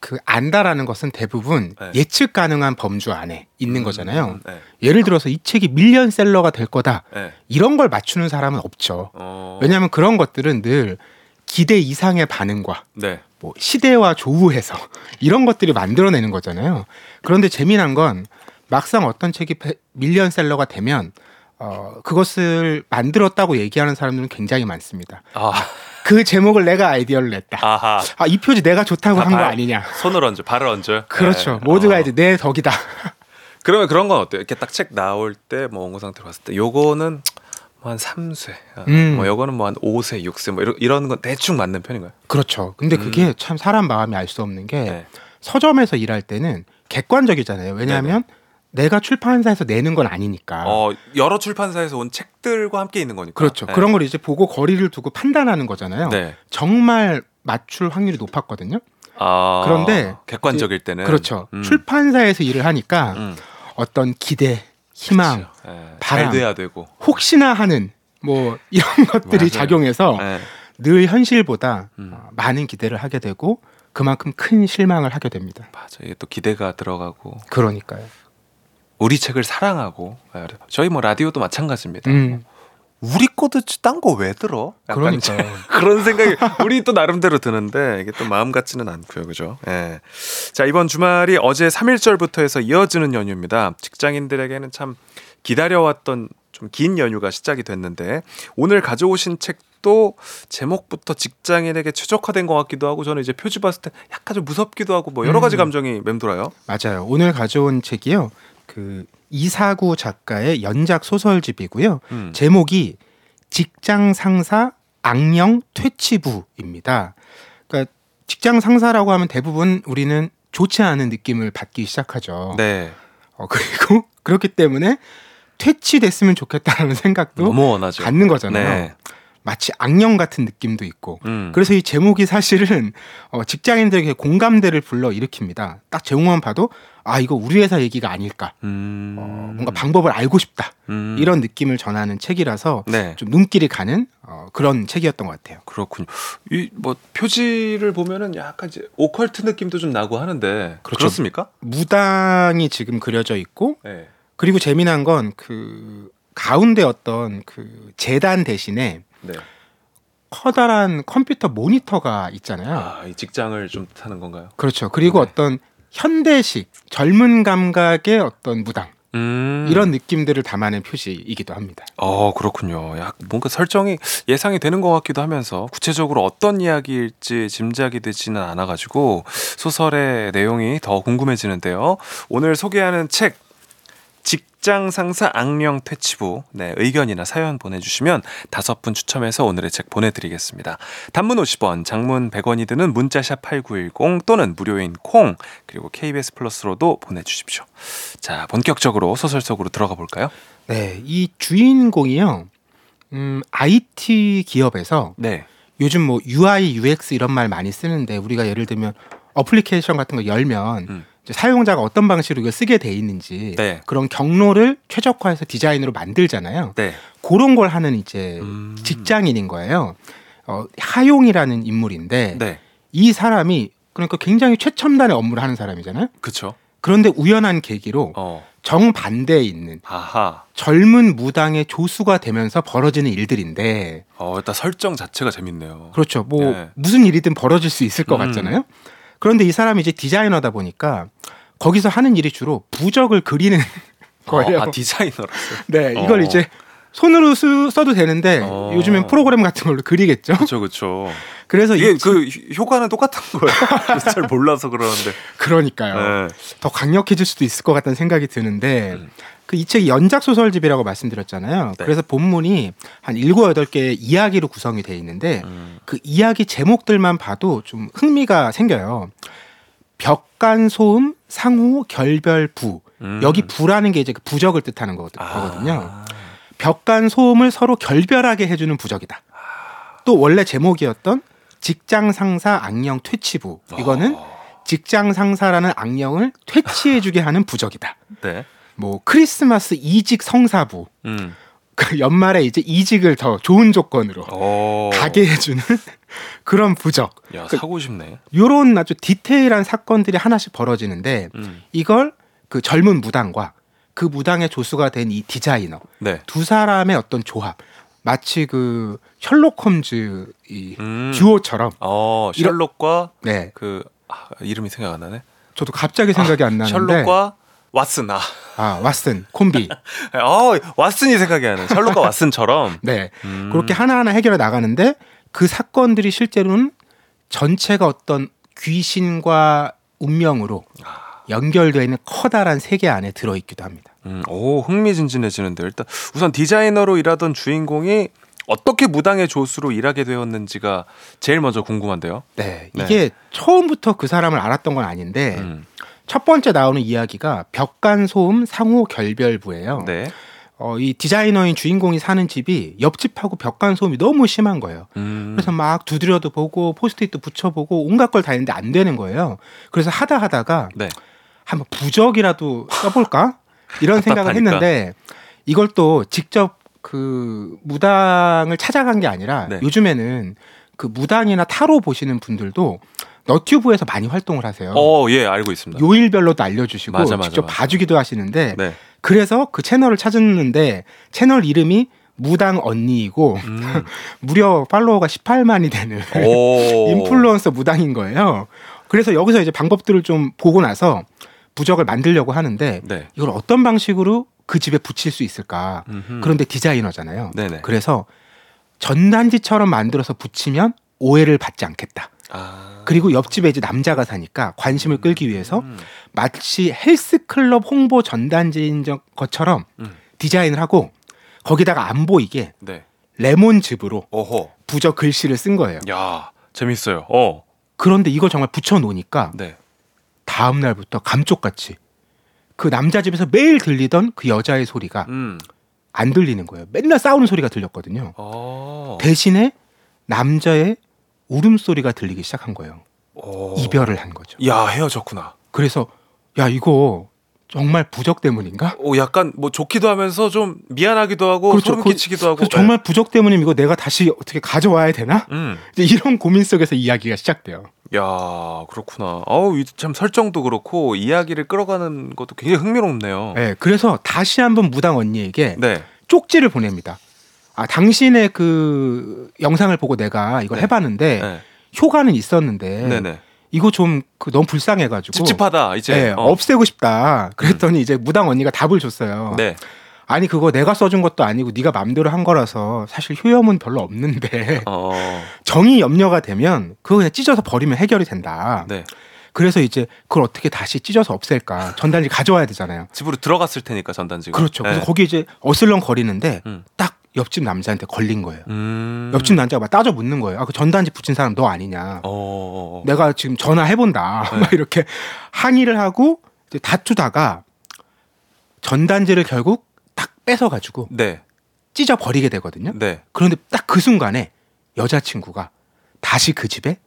Speaker 7: 그 안다라는 것은 대부분
Speaker 1: 네.
Speaker 7: 예측 가능한 범주 안에 있는
Speaker 1: 음,
Speaker 7: 거잖아요.
Speaker 1: 네.
Speaker 7: 예를 들어서 이 책이 밀리언셀러가 될 거다.
Speaker 1: 네.
Speaker 7: 이런 걸 맞추는 사람은 없죠.
Speaker 1: 어.
Speaker 7: 왜냐하면 그런 것들은 늘 기대 이상의 반응과
Speaker 1: 네.
Speaker 7: 뭐 시대와 조우해서 이런 것들이 만들어내는 거잖아요. 그런데 재미난 건 막상 어떤 책이 페- 밀리언셀러가 되면 어, 그것을 만들었다고 얘기하는 사람들은 굉장히 많습니다.
Speaker 1: 아,
Speaker 7: 그 제목을 내가 아이디어를 냈다.
Speaker 1: 아하.
Speaker 7: 아, 이 표지 내가 좋다고 한거
Speaker 1: 발-
Speaker 7: 아니냐.
Speaker 1: 손을 얹어, 발을 얹어요.
Speaker 7: 그렇죠.
Speaker 1: 네.
Speaker 7: 모두가
Speaker 1: 어.
Speaker 7: 이제 내 덕이다.
Speaker 1: 그러면 그런 건 어때요? 이렇게 딱 책 나올 때 뭐 원고 상태로 봤을 때 요거는 뭐 한 3세,
Speaker 7: 음.
Speaker 1: 뭐 요거는 뭐 한 5세, 6세 뭐 이런 이런 건 대충 맞는 편인가요?
Speaker 7: 그렇죠. 근데 그게 참 사람 마음이 알 수 없는 게
Speaker 1: 음. 네.
Speaker 7: 서점에서 일할 때는 객관적이잖아요. 왜냐하면 내가 출판사에서 내는 건 아니니까.
Speaker 1: 어, 여러 출판사에서 온 책들과 함께 있는 거니까.
Speaker 7: 그렇죠.
Speaker 1: 네.
Speaker 7: 그런 걸 이제 보고 거리를 두고 판단하는 거잖아요.
Speaker 1: 네.
Speaker 7: 정말 맞출 확률이 높았거든요.
Speaker 1: 아,
Speaker 7: 그런데
Speaker 1: 객관적일 때는
Speaker 7: 그렇죠.
Speaker 1: 음.
Speaker 7: 출판사에서 일을 하니까
Speaker 1: 음.
Speaker 7: 어떤 기대, 희망,
Speaker 1: 그렇죠. 예,
Speaker 7: 바람.
Speaker 1: 잘 돼야 되고.
Speaker 7: 혹시나 하는 뭐 이런 것들이
Speaker 1: 맞아요.
Speaker 7: 작용해서
Speaker 1: 예.
Speaker 7: 늘 현실보다
Speaker 1: 음.
Speaker 7: 어, 많은 기대를 하게 되고 그만큼 큰 실망을 하게 됩니다.
Speaker 1: 맞아. 이게 또 기대가 들어가고
Speaker 7: 그러니까요.
Speaker 1: 우리 책을 사랑하고 예, 저희 뭐 라디오도 마찬가지입니다.
Speaker 7: 음,
Speaker 1: 우리 거 듣지 딴 거 왜 들어? 약간
Speaker 7: 그러니까요.
Speaker 1: 그런 생각이 우리 또 나름대로 드는데 이게 또 마음 같지는 않고요, 그죠? 예. 자 이번 주말이 어제 3일절부터 해서 이어지는 연휴입니다. 직장인들에게는 참 기다려왔던 좀 긴 연휴가 시작이 됐는데 오늘 가져오신 책도 제목부터 직장인에게 최적화된 것 같기도 하고 저는 이제 표지 봤을 때 약간 좀 무섭기도 하고 뭐 여러 가지
Speaker 7: 음.
Speaker 1: 감정이 맴돌아요.
Speaker 7: 맞아요. 오늘 가져온 책이요. 그 이사구 작가의 연작 소설집이고요.
Speaker 1: 음.
Speaker 7: 제목이 직장 상사 악령 퇴치부입니다. 그러니까 직장 상사라고 하면 대부분 우리는 좋지 않은 느낌을 받기 시작하죠.
Speaker 1: 네,
Speaker 7: 어, 그리고 그렇기 때문에 퇴치됐으면 좋겠다는 생각도. 갖는 거잖아요.
Speaker 1: 네.
Speaker 7: 마치 악령 같은 느낌도 있고.
Speaker 1: 음.
Speaker 7: 그래서 이 제목이 사실은 어, 직장인들에게 공감대를 불러 일으킵니다. 딱 제목만 봐도 아 이거 우리 회사 얘기가 아닐까.
Speaker 1: 음.
Speaker 7: 어, 뭔가 방법을 알고 싶다.
Speaker 1: 음.
Speaker 7: 이런 느낌을 전하는 책이라서
Speaker 1: 네.
Speaker 7: 좀 눈길이 가는 어, 그런 책이었던 것 같아요.
Speaker 1: 그렇군요. 이 뭐 표지를 보면은 약간 이제 오컬트 느낌도 좀 나고 하는데
Speaker 7: 그렇죠.
Speaker 1: 그렇습니까
Speaker 7: 무당이 지금 그려져 있고
Speaker 1: 네.
Speaker 7: 그리고 재미난 건 그 가운데 어떤 그 재단 대신에
Speaker 1: 네.
Speaker 7: 커다란 컴퓨터 모니터가 있잖아요.
Speaker 1: 아, 이 직장을 좀 타는 건가요?
Speaker 7: 그렇죠. 그리고
Speaker 1: 네.
Speaker 7: 어떤 현대식 젊은 감각의 어떤 무당
Speaker 1: 음.
Speaker 7: 이런 느낌들을 담아낸 표시이기도 합니다.
Speaker 1: 어, 그렇군요. 약 뭔가 설정이 예상이 되는 것 같기도 하면서 구체적으로 어떤 이야기일지 짐작이 되지는 않아 가지고 소설의 내용이 더 궁금해지는데요. 오늘 소개하는 책 직장 상사 악령 퇴치부 네, 의견이나 사연 보내주시면 다섯 분 추첨해서 오늘의 책 보내드리겠습니다. 단문 50원, 장문 100원이 드는 문자샵 8910 또는 무료인 콩 그리고 KBS 플러스로도 보내주십시오. 자 본격적으로 소설 속으로 들어가 볼까요?
Speaker 7: 네, 이 주인공이요. 음, IT 기업에서
Speaker 1: 네.
Speaker 7: 요즘 뭐 UI, UX 이런 말 많이 쓰는데 우리가 예를 들면 어플리케이션 같은 거 열면
Speaker 1: 음.
Speaker 7: 사용자가 어떤 방식으로 이걸 쓰게 돼 있는지
Speaker 1: 네.
Speaker 7: 그런 경로를 최적화해서 디자인으로 만들잖아요.
Speaker 1: 네.
Speaker 7: 그런 걸 하는 이제
Speaker 1: 음.
Speaker 7: 직장인인 거예요. 어, 하용이라는 인물인데
Speaker 1: 네.
Speaker 7: 이 사람이 그러니까 굉장히 최첨단의 업무를 하는 사람이잖아요.
Speaker 1: 그쵸.
Speaker 7: 그런데 우연한 계기로
Speaker 1: 어.
Speaker 7: 정반대에 있는
Speaker 1: 아하.
Speaker 7: 젊은 무당의 조수가 되면서 벌어지는 일들인데
Speaker 1: 어, 일단 설정 자체가 재밌네요.
Speaker 7: 그렇죠. 뭐
Speaker 1: 네.
Speaker 7: 무슨 일이든 벌어질 수 있을 것
Speaker 1: 음.
Speaker 7: 같잖아요. 그런데 이 사람이 이제 디자이너다 보니까 거기서 하는 일이 주로 부적을 그리는 거예요.
Speaker 1: 어, 아, 디자이너라서.
Speaker 7: 네, 이걸
Speaker 1: 어.
Speaker 7: 이제 손으로 쓰, 써도 되는데
Speaker 1: 어.
Speaker 7: 요즘엔 프로그램 같은 걸로 그리겠죠.
Speaker 1: 그쵸, 그쵸.
Speaker 7: 그래서
Speaker 1: 이게
Speaker 7: 이
Speaker 1: 그 효과는 똑같은 거예요. 잘 몰라서 그러는데.
Speaker 7: 그러니까요.
Speaker 1: 네.
Speaker 7: 더 강력해질 수도 있을 것 같다는 생각이 드는데
Speaker 1: 음.
Speaker 7: 그이 책이 연작 소설집이라고 말씀드렸잖아요.
Speaker 1: 네.
Speaker 7: 그래서 본문이 한 일곱 여덟 개의 이야기로 구성이 돼 있는데
Speaker 1: 음.
Speaker 7: 그 이야기 제목들만 봐도 좀 흥미가 생겨요. 벽간 소음 상호 결별 부
Speaker 1: 음.
Speaker 7: 여기 부라는 게 이제 그 부적을 뜻하는 거-
Speaker 1: 아.
Speaker 7: 거거든요. 벽간 소음을 서로 결별하게 해주는 부적이다. 또 원래 제목이었던 직장 상사 악령 퇴치부 이거는
Speaker 1: 어.
Speaker 7: 직장 상사라는 악령을 퇴치해주게 하는 부적이다.
Speaker 1: 네.
Speaker 7: 뭐 크리스마스 이직 성사부
Speaker 1: 음.
Speaker 7: 그 연말에 이제 이직을 더 좋은 조건으로
Speaker 1: 오.
Speaker 7: 가게 해주는 그런 부적.
Speaker 1: 야,
Speaker 7: 그-
Speaker 1: 사고 싶네.
Speaker 7: 요런 아주 디테일한 사건들이 하나씩 벌어지는데
Speaker 1: 음.
Speaker 7: 이걸 그 젊은 무당과 그 무당의 조수가 된 이 디자이너
Speaker 1: 네.
Speaker 7: 두 사람의 어떤 조합 마치 그 셜록 홈즈 이
Speaker 1: 음.
Speaker 7: 듀오처럼
Speaker 1: 어, 셜록과
Speaker 7: 네
Speaker 1: 그 아, 이름이 생각 안 나네.
Speaker 7: 저도 갑자기 생각이 안 나는데
Speaker 1: 셜록과 왓슨. 아.
Speaker 7: 아 왓슨 콤비
Speaker 1: 어, 왓슨이 생각이 안 나. 셜록과 왓슨처럼.
Speaker 7: 네
Speaker 1: 음.
Speaker 7: 그렇게 하나하나 해결해 나가는데 그 사건들이 실제로는 전체가 어떤 귀신과 운명으로 연결되어 있는 커다란 세계 안에 들어있기도 합니다.
Speaker 1: 음, 오, 흥미진진해지는데 일단 우선 디자이너로 일하던 주인공이 어떻게 무당의 조수로 일하게 되었는지가 제일 먼저 궁금한데요.
Speaker 7: 네,
Speaker 1: 네.
Speaker 7: 이게 처음부터 그 사람을 알았던 건 아닌데
Speaker 1: 음.
Speaker 7: 첫 번째 나오는 이야기가 벽간 소음 상호 결별부예요.
Speaker 1: 네.
Speaker 7: 어, 이 디자이너인 주인공이 사는 집이 옆집하고 벽간 소음이 너무 심한 거예요.
Speaker 1: 음.
Speaker 7: 그래서 막 두드려도 보고 포스트잇도 붙여보고 온갖 걸 다 했는데 안 되는 거예요. 그래서 하다 하다가
Speaker 1: 네.
Speaker 7: 한번 부적이라도 써볼까 이런 생각을
Speaker 1: 답답하니까.
Speaker 7: 했는데 이걸 또 직접 그 무당을 찾아간 게 아니라
Speaker 1: 네.
Speaker 7: 요즘에는 그 무당이나 타로 보시는 분들도 너튜브에서 많이 활동을 하세요.
Speaker 1: 어, 예, 알고 있습니다.
Speaker 7: 요일별로도 알려주시고
Speaker 1: 맞아, 맞아,
Speaker 7: 직접
Speaker 1: 맞아.
Speaker 7: 봐주기도 하시는데
Speaker 1: 네.
Speaker 7: 그래서 그 채널을 찾았는데 채널 이름이 무당 언니이고
Speaker 1: 음.
Speaker 7: 무려 팔로워가 18만이 되는
Speaker 1: 오.
Speaker 7: 인플루언서 무당인 거예요. 그래서 여기서 이제 방법들을 좀 보고 나서 부적을 만들려고 하는데
Speaker 1: 네.
Speaker 7: 이걸 어떤 방식으로 그 집에 붙일 수 있을까?
Speaker 1: 음흠.
Speaker 7: 그런데 디자이너잖아요.
Speaker 1: 네네.
Speaker 7: 그래서 전단지처럼 만들어서 붙이면 오해를 받지 않겠다.
Speaker 1: 아.
Speaker 7: 그리고 옆집에 이제 남자가 사니까 관심을 끌기 위해서
Speaker 1: 음.
Speaker 7: 마치 헬스클럽 홍보 전단지인 적- 것처럼
Speaker 1: 음.
Speaker 7: 디자인을 하고 거기다가 안 보이게
Speaker 1: 네.
Speaker 7: 레몬즙으로
Speaker 1: 오호.
Speaker 7: 부적 글씨를 쓴 거예요.
Speaker 1: 야, 재밌어요. 어.
Speaker 7: 그런데 이걸 정말 붙여 놓으니까
Speaker 1: 네.
Speaker 7: 다음 날부터 감쪽같이 그 남자 집에서 매일 들리던 그 여자의 소리가
Speaker 1: 음.
Speaker 7: 안 들리는 거예요. 맨날 싸우는 소리가 들렸거든요.
Speaker 1: 어.
Speaker 7: 대신에 남자의 울음소리가 들리기 시작한 거예요.
Speaker 1: 오.
Speaker 7: 이별을 한 거죠.
Speaker 1: 야, 헤어졌구나.
Speaker 7: 그래서 야 이거 정말 부적 때문인가?
Speaker 1: 오, 약간 뭐 좋기도 하면서 좀 미안하기도 하고
Speaker 7: 그렇죠.
Speaker 1: 소름
Speaker 7: 그-
Speaker 1: 끼치기도 하고.
Speaker 7: 정말 부적 때문이면 이거 내가 다시 어떻게 가져와야 되나?
Speaker 1: 네. 음.
Speaker 7: 이제 이런 고민 속에서 이야기가 시작돼요.
Speaker 1: 야, 그렇구나. 어우, 이참 설정도 그렇고 이야기를 끌어가는 것도 굉장히 흥미롭네요.
Speaker 7: 네, 그래서 다시 한번 무당 언니에게
Speaker 1: 네.
Speaker 7: 쪽지를 보냅니다. 아, 당신의 그 영상을 보고 내가 이걸
Speaker 1: 네.
Speaker 7: 해봤는데
Speaker 1: 네.
Speaker 7: 효과는 있었는데
Speaker 1: 네, 네.
Speaker 7: 이거 좀 그 너무 불쌍해가지고
Speaker 1: 찝찝하다 이제.
Speaker 7: 네,
Speaker 1: 어.
Speaker 7: 없애고 싶다. 그랬더니 이제 무당 언니가 답을 줬어요.
Speaker 1: 네.
Speaker 7: 아니 그거 내가 써준 것도 아니고 네가 맘대로 한 거라서 사실 효염은 별로 없는데
Speaker 1: 어.
Speaker 7: 정이 염려가 되면 그거 그냥 찢어서 버리면 해결이 된다.
Speaker 1: 네.
Speaker 7: 그래서 이제 그걸 어떻게 다시 찢어서 없앨까? 전단지 가져와야 되잖아요.
Speaker 1: 집으로 들어갔을 테니까 전단지가.
Speaker 7: 그렇죠. 그래서
Speaker 1: 네.
Speaker 7: 거기 이제 어슬렁 거리는데
Speaker 1: 음.
Speaker 7: 딱 옆집 남자한테 걸린 거예요.
Speaker 1: 음.
Speaker 7: 옆집 남자가 막 따져 묻는 거예요. 아, 그 전단지 붙인 사람 너 아니냐?
Speaker 1: 어, 어. 어.
Speaker 7: 내가 지금 전화해본다.
Speaker 1: 네.
Speaker 7: 막 이렇게 항의를 하고 이제 다투다가 전단지를 결국 딱 뺏어가지고
Speaker 1: 네.
Speaker 7: 찢어 버리게 되거든요.
Speaker 1: 네.
Speaker 7: 그런데 딱 그 순간에 여자친구가 다시 그 집에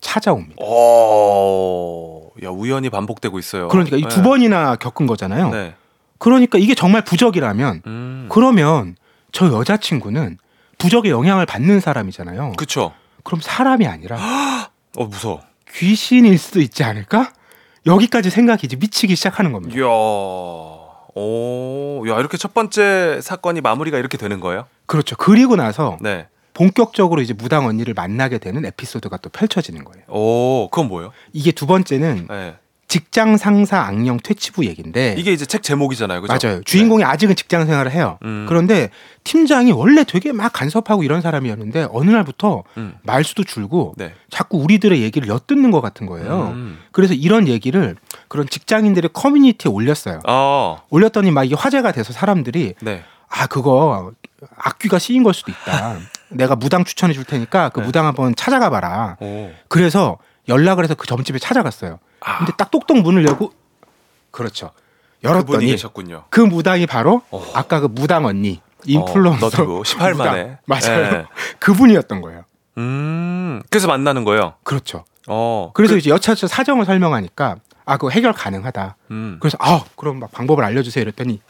Speaker 7: 찾아옵니다.
Speaker 1: 어. 야, 우연히 반복되고 있어요.
Speaker 7: 그러니까 이두
Speaker 1: 네.
Speaker 7: 번이나 겪은 거잖아요.
Speaker 1: 네.
Speaker 7: 그러니까 이게 정말 부적이라면
Speaker 1: 음.
Speaker 7: 그러면 저 여자친구는 부적의 영향을 받는 사람이잖아요.
Speaker 1: 그쵸.
Speaker 7: 그럼 사람이 아니라
Speaker 1: 어, 무서워.
Speaker 7: 귀신일 수도 있지 않을까? 여기까지 생각이 이제 미치기 시작하는 겁니다.
Speaker 1: 이야. 오. 야, 이렇게 첫 번째 사건이 마무리가 이렇게 되는 거예요?
Speaker 7: 그렇죠. 그리고 나서
Speaker 1: 네.
Speaker 7: 본격적으로 이제 무당 언니를 만나게 되는 에피소드가 또 펼쳐지는 거예요.
Speaker 1: 오, 그건 뭐예요?
Speaker 7: 이게 두 번째는
Speaker 1: 네.
Speaker 7: 직장 상사 악령 퇴치부 얘기인데
Speaker 1: 이게 이제 책 제목이잖아요. 그죠?
Speaker 7: 맞아요. 주인공이 아직은 직장 생활을 해요.
Speaker 1: 음.
Speaker 7: 그런데 팀장이 원래 되게 막 간섭하고 이런 사람이었는데 어느 날부터
Speaker 1: 음.
Speaker 7: 말수도 줄고
Speaker 1: 네.
Speaker 7: 자꾸 우리들의 얘기를 엿듣는 것 같은 거예요.
Speaker 1: 음.
Speaker 7: 그래서 이런 얘기를 그런 직장인들의 커뮤니티에 올렸어요.
Speaker 1: 어.
Speaker 7: 올렸더니 막 이게 화제가 돼서 사람들이
Speaker 1: 네.
Speaker 7: 아 그거 악귀가 씌인 걸 수도 있다. 내가 무당 추천해 줄 테니까 그
Speaker 1: 네.
Speaker 7: 무당 한번 찾아가 봐라.
Speaker 1: 오.
Speaker 7: 그래서 연락을 해서 그 점집에 찾아갔어요.
Speaker 1: 아.
Speaker 7: 근데 딱 똑똑 문을 열고 그렇죠. 열었더니. 그 무당이 바로
Speaker 1: 어.
Speaker 7: 아까 그 무당 언니 인플루언서
Speaker 1: 어, 너튜브 18 만에.
Speaker 7: 무당. 맞아요.
Speaker 1: 네.
Speaker 7: 그분이었던 거예요.
Speaker 1: 음. 그래서 만나는 거예요.
Speaker 7: 그렇죠.
Speaker 1: 어.
Speaker 7: 그래서 이제 여차저차 사정을 설명하니까 아 그거 해결 가능하다.
Speaker 1: 음.
Speaker 7: 그래서 아 그럼 막 방법을 알려주세요 이랬더니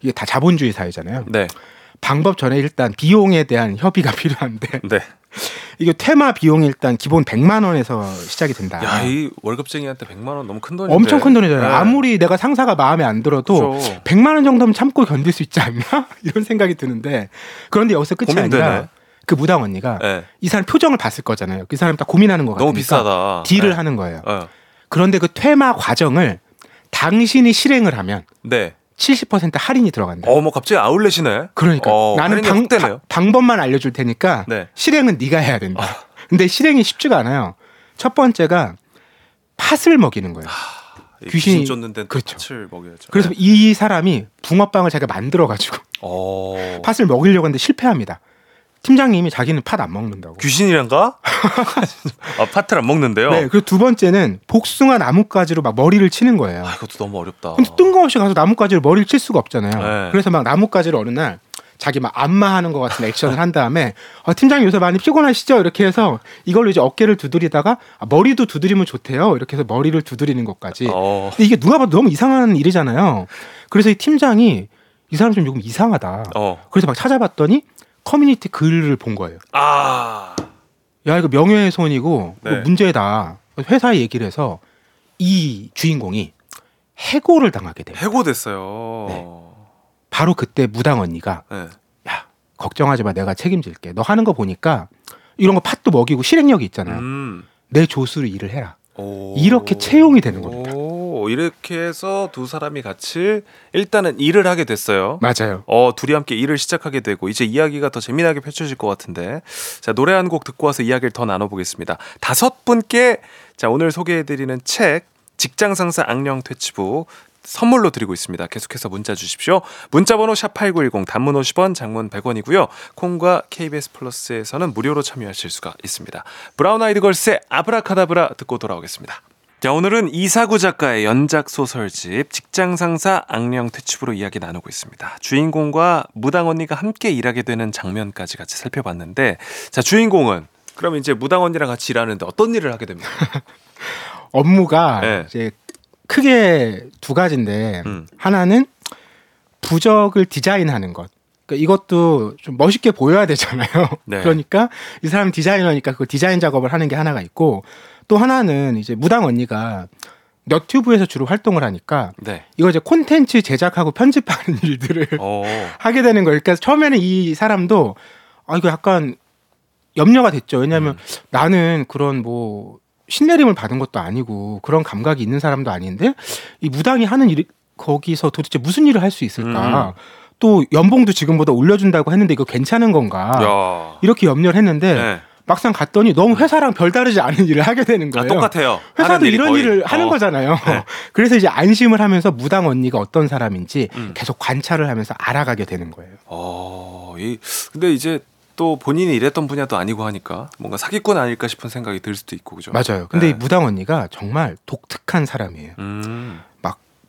Speaker 7: 이게 다 자본주의 사회잖아요.
Speaker 1: 네.
Speaker 7: 방법 전에 일단 비용에 대한 협의가 필요한데
Speaker 1: 네.
Speaker 7: 이게 테마 비용이 일단 기본 100만 원에서 시작이 된다.
Speaker 1: 야, 이 월급쟁이한테 100만 원 너무 큰 돈인데.
Speaker 7: 엄청 큰 돈이잖아요.
Speaker 1: 네.
Speaker 7: 아무리 내가 상사가 마음에 안 들어도
Speaker 1: 그렇죠.
Speaker 7: 100만 원 정도면 참고 견딜 수 있지 않나? 이런 생각이 드는데 그런데 여기서 끝이
Speaker 1: 고민되네.
Speaker 7: 아니라 그 무당 언니가
Speaker 1: 네.
Speaker 7: 이 사람 표정을 봤을 거잖아요. 그 사람 딱 고민하는 것 같으니까
Speaker 1: 너무 비싸다.
Speaker 7: 딜을
Speaker 1: 네.
Speaker 7: 하는 거예요.
Speaker 1: 어.
Speaker 7: 그런데 그 퇴마 과정을 당신이 실행을 하면
Speaker 1: 네.
Speaker 7: 70% 할인이 들어간다.
Speaker 1: 어, 뭐 갑자기 아울렛이네.
Speaker 7: 그러니까
Speaker 1: 어,
Speaker 7: 나는 방. 바- 방법만 알려줄 테니까
Speaker 1: 네. 아.
Speaker 7: 실행은 네가 해야 된다. 근데 실행이 쉽지가 않아요. 첫 번째가 팥을 먹이는 거예요.
Speaker 1: 이
Speaker 7: 귀신이-
Speaker 1: 귀신 쫓는데
Speaker 7: 그렇죠.
Speaker 1: 팥을 먹여야죠.
Speaker 7: 그래서
Speaker 1: 네.
Speaker 7: 이 사람이 붕어빵을 자기가 만들어 가지고
Speaker 1: 어.
Speaker 7: 팥을 먹이려고 했는데 실패합니다. 팀장님이 자기는 팥 안 먹는다고.
Speaker 1: 귀신이란가? 아, 팥을 안 먹는데요.
Speaker 7: 네, 그리고 두 번째는 복숭아 나뭇가지로 막 머리를 치는 거예요.
Speaker 1: 아, 이것도 너무 어렵다.
Speaker 7: 근데 뜬금없이 가서 나뭇가지로 머리를 칠 수가 없잖아요.
Speaker 1: 네.
Speaker 7: 그래서 막 나뭇가지를 어느 날 자기 막 안마하는 것 같은 액션을 한 다음에 어, 팀장님 요새 많이 피곤하시죠? 이렇게 해서 이걸로 이제 어깨를 두드리다가 아, 머리도 두드리면 좋대요. 이렇게 해서 머리를 두드리는 것까지.
Speaker 1: 어.
Speaker 7: 근데 이게 누가 봐도 너무 이상한 일이잖아요. 그래서 이 팀장이 이 사람 좀 조금 이상하다.
Speaker 1: 어.
Speaker 7: 그래서 막 찾아봤더니 커뮤니티 글을 본 거예요.
Speaker 1: 아.
Speaker 7: 야 이거 명예훼손이고 이거
Speaker 1: 네.
Speaker 7: 문제다. 회사에 얘기를 해서 이 주인공이 해고를 당하게 돼요.
Speaker 1: 해고됐어요.
Speaker 7: 네. 바로 그때 무당 언니가
Speaker 1: 네.
Speaker 7: 야 걱정하지 마 내가 책임질게. 너 하는 거 보니까 이런 거 팥도 먹이고 실행력이 있잖아요.
Speaker 1: 음.
Speaker 7: 내 조수로 일을 해라.
Speaker 1: 오.
Speaker 7: 이렇게 채용이 되는 겁니다.
Speaker 1: 오, 이렇게 해서 두 사람이 같이 일단은 일을 하게 됐어요.
Speaker 7: 맞아요.
Speaker 1: 어, 둘이 함께 일을 시작하게 되고 이제 이야기가 더 재미나게 펼쳐질 것 같은데. 자, 노래 한 곡 듣고 와서 이야기를 더 나눠 보겠습니다. 다섯 분께 자, 오늘 소개해 드리는 책 직장 상사 악령 퇴치부 선물로 드리고 있습니다. 계속해서 문자 주십시오. 문자 번호 샵8910 단문 50원, 장문 100원이고요. 콩과 KBS 플러스에서는 무료로 참여하실 수가 있습니다. 브라운 아이드 걸스의 아브라카다브라 듣고 돌아오겠습니다. 자, 오늘은 이사구 작가의 연작 소설집 직장 상사 악령 퇴치부로 이야기 나누고 있습니다. 주인공과 무당 언니가 함께 일하게 되는 장면까지 같이 살펴봤는데 자, 주인공은 그럼 이제 무당 언니랑 같이 일하는데 어떤 일을 하게 됩니까?
Speaker 7: 업무가
Speaker 1: 네.
Speaker 7: 이제 크게 두 가지인데
Speaker 1: 음.
Speaker 7: 하나는 부적을 디자인하는 것. 그러니까 이것도 좀 멋있게 보여야 되잖아요.
Speaker 1: 네.
Speaker 7: 그러니까 이 사람 디자이너니까 그 디자인 작업을 하는 게 하나가 있고 또 하나는 이제 무당 언니가 너튜브에서 주로 활동을 하니까
Speaker 1: 네.
Speaker 7: 이거 이제 콘텐츠 제작하고 편집하는 일들을
Speaker 1: 어.
Speaker 7: 하게 되는 거예요. 그러니까 처음에는 이 사람도 아 이거 약간 염려가 됐죠. 왜냐하면
Speaker 1: 음.
Speaker 7: 나는 그런 뭐 신내림을 받은 것도 아니고 그런 감각이 있는 사람도 아닌데 이 무당이 하는 일 거기서 도대체 무슨 일을 할 수 있을까?
Speaker 1: 음.
Speaker 7: 또 연봉도 지금보다 올려준다고 했는데 이거 괜찮은 건가?
Speaker 1: 야.
Speaker 7: 이렇게 염려를 했는데
Speaker 1: 네.
Speaker 7: 막상 갔더니 너무 회사랑 별다르지 않은 일을 하게 되는
Speaker 1: 아,
Speaker 7: 거예요.
Speaker 1: 똑같아요.
Speaker 7: 회사도 이런
Speaker 1: 거의.
Speaker 7: 일을 하는
Speaker 1: 어.
Speaker 7: 거잖아요.
Speaker 1: 네.
Speaker 7: 그래서 이제 안심을 하면서 무당 언니가 어떤 사람인지
Speaker 1: 음.
Speaker 7: 계속 관찰을 하면서 알아가게 되는 거예요.
Speaker 1: 어, 이 근데 이제 또 본인이 일했던 분야도 아니고 하니까 뭔가 사기꾼 아닐까 싶은 생각이 들 수도 있고 그죠?
Speaker 7: 맞아요. 근데
Speaker 1: 네.
Speaker 7: 이 무당 언니가 정말 독특한 사람이에요.
Speaker 1: 음.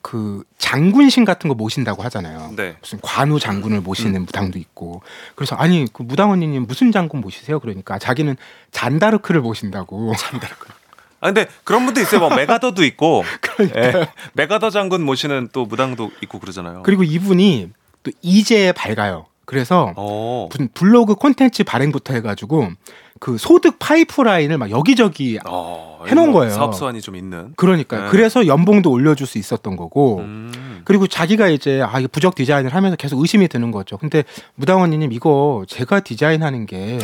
Speaker 7: 막그 장군신 같은 거 모신다고 하잖아요.
Speaker 1: 네.
Speaker 7: 무슨 관우 장군을 모시는 무당도 있고. 그래서 아니 그 무당 언니님 무슨 장군 모시세요? 그러니까 자기는 잔다르크를 모신다고.
Speaker 1: 아 근데 그런 분도 있어요. 뭐 메가더도 있고.
Speaker 7: 그러니까요.
Speaker 1: 예. 메가더 장군 모시는 또 무당도 있고 그러잖아요.
Speaker 7: 그리고 이분이 또 이제에 밝아요. 그래서
Speaker 1: 어.
Speaker 7: 블로그 콘텐츠 발행부터 해가지고 그 소득 파이프라인을 막 여기저기
Speaker 1: 어,
Speaker 7: 해놓은
Speaker 1: 뭐
Speaker 7: 거예요.
Speaker 1: 사업 수완이 좀 있는.
Speaker 7: 그러니까요.
Speaker 1: 네.
Speaker 7: 그래서 연봉도 올려줄 수 있었던 거고.
Speaker 1: 음.
Speaker 7: 그리고 자기가 이제 아 이게 부적 디자인을 하면서 계속 의심이 드는 거죠. 근데 무당원님 이거 제가 디자인하는 게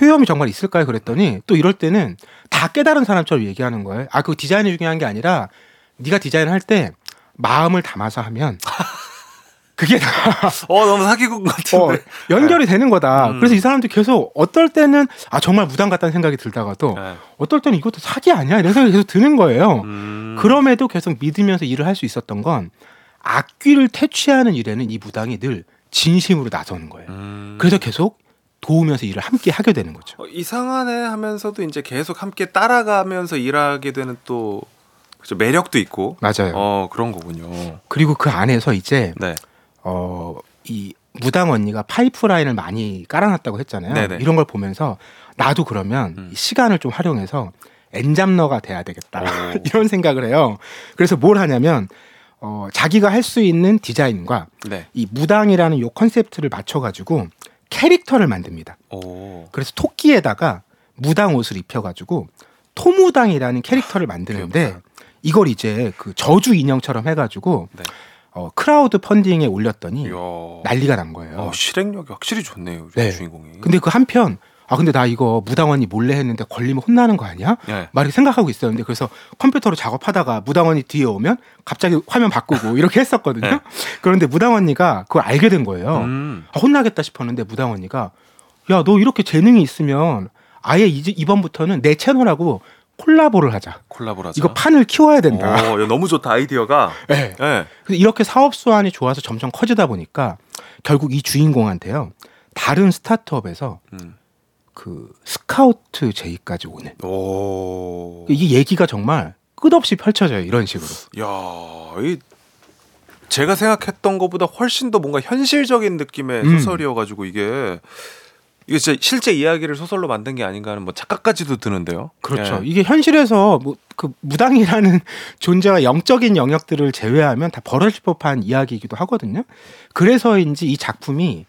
Speaker 7: 효험이 정말 있을까요? 그랬더니 또 이럴 때는 다 깨달은 사람처럼 얘기하는 거예요. 아 그 디자인이 중요한 게 아니라 네가 디자인할 때 마음을 담아서 하면 그게 다
Speaker 1: 어 너무 사기꾼
Speaker 7: 어,
Speaker 1: 같은데.
Speaker 7: 연결이 되는 거다.
Speaker 1: 음.
Speaker 7: 그래서 이 사람들 계속 어떨 때는 아 정말 무당 같다는 생각이 들다가도
Speaker 1: 네.
Speaker 7: 어떨 때는 이것도 사기 아니야 이런 생각이 계속 드는 거예요.
Speaker 1: 음.
Speaker 7: 그럼에도 계속 믿으면서 일을 할 수 있었던 건 악귀를 퇴치하는 일에는 이 무당이 늘 진심으로 나서는 거예요.
Speaker 1: 음.
Speaker 7: 그래서 계속 도우면서 일을 함께 하게 되는 거죠.
Speaker 1: 어, 이상하네 하면서도 이제 계속 함께 따라가면서 일하게 되는 또 그죠 매력도 있고.
Speaker 7: 맞아요.
Speaker 1: 어 그런 거군요.
Speaker 7: 그리고 그 안에서 이제
Speaker 1: 네.
Speaker 7: 어, 이 무당 언니가 파이프라인을 많이 깔아놨다고 했잖아요.
Speaker 1: 네네.
Speaker 7: 이런 걸 보면서 나도 그러면
Speaker 1: 음.
Speaker 7: 이 시간을 좀 활용해서 엔잡러가 돼야 되겠다
Speaker 1: 오.
Speaker 7: 이런 생각을 해요. 그래서 뭘 하냐면 어, 자기가 할 수 있는 디자인과
Speaker 1: 네.
Speaker 7: 이 무당이라는 요 컨셉트를 맞춰가지고 캐릭터를 만듭니다.
Speaker 1: 오.
Speaker 7: 그래서 토끼에다가 무당 옷을 입혀가지고 토무당이라는 캐릭터를 만드는데 이걸 이제 그 저주 인형처럼 해가지고
Speaker 1: 네.
Speaker 7: 어, 크라우드 펀딩에 올렸더니
Speaker 1: 이야.
Speaker 7: 난리가 난 거예요.
Speaker 1: 어, 실행력이 확실히 좋네요.
Speaker 7: 네.
Speaker 1: 주인공이.
Speaker 7: 근데 그 한편 아 근데 나 이거 무당 언니 몰래 했는데 걸리면 혼나는 거 아니야?
Speaker 1: 네.
Speaker 7: 막 이렇게 생각하고 있었는데 그래서 컴퓨터로 작업하다가 무당원이 뒤에 오면 갑자기 화면 바꾸고 이렇게 했었거든요.
Speaker 1: 네.
Speaker 7: 그런데 무당언니가 그걸 알게 된 거예요.
Speaker 1: 음.
Speaker 7: 아, 혼나겠다 싶었는데 무당언니가 야 너 이렇게 재능이 있으면 아예 이제 이번부터는 내 채널하고 콜라보를 하자.
Speaker 1: 콜라보라죠.
Speaker 7: 이거 판을 키워야 된다.
Speaker 1: 오, 야, 너무 좋다 아이디어가.
Speaker 7: 네.
Speaker 1: 네.
Speaker 7: 이렇게 사업 수완이 좋아서 점점 커지다 보니까 결국 이 주인공한테요 다른 스타트업에서
Speaker 1: 음.
Speaker 7: 그 스카우트 제의까지 오는
Speaker 1: 오.
Speaker 7: 이게 얘기가 정말 끝없이 펼쳐져요 이런 식으로.
Speaker 1: 야, 이 제가 생각했던 것보다 훨씬 더 뭔가 현실적인 느낌의
Speaker 7: 음.
Speaker 1: 소설이어가지고 이게 이게 진짜 실제 이야기를 소설로 만든 게 아닌가 하는 뭐 착각까지도 드는데요.
Speaker 7: 그렇죠.
Speaker 1: 예.
Speaker 7: 이게 현실에서 뭐 그 무당이라는 존재와 영적인 영역들을 제외하면 다 벌어질 법한 이야기이기도 하거든요. 그래서인지 이 작품이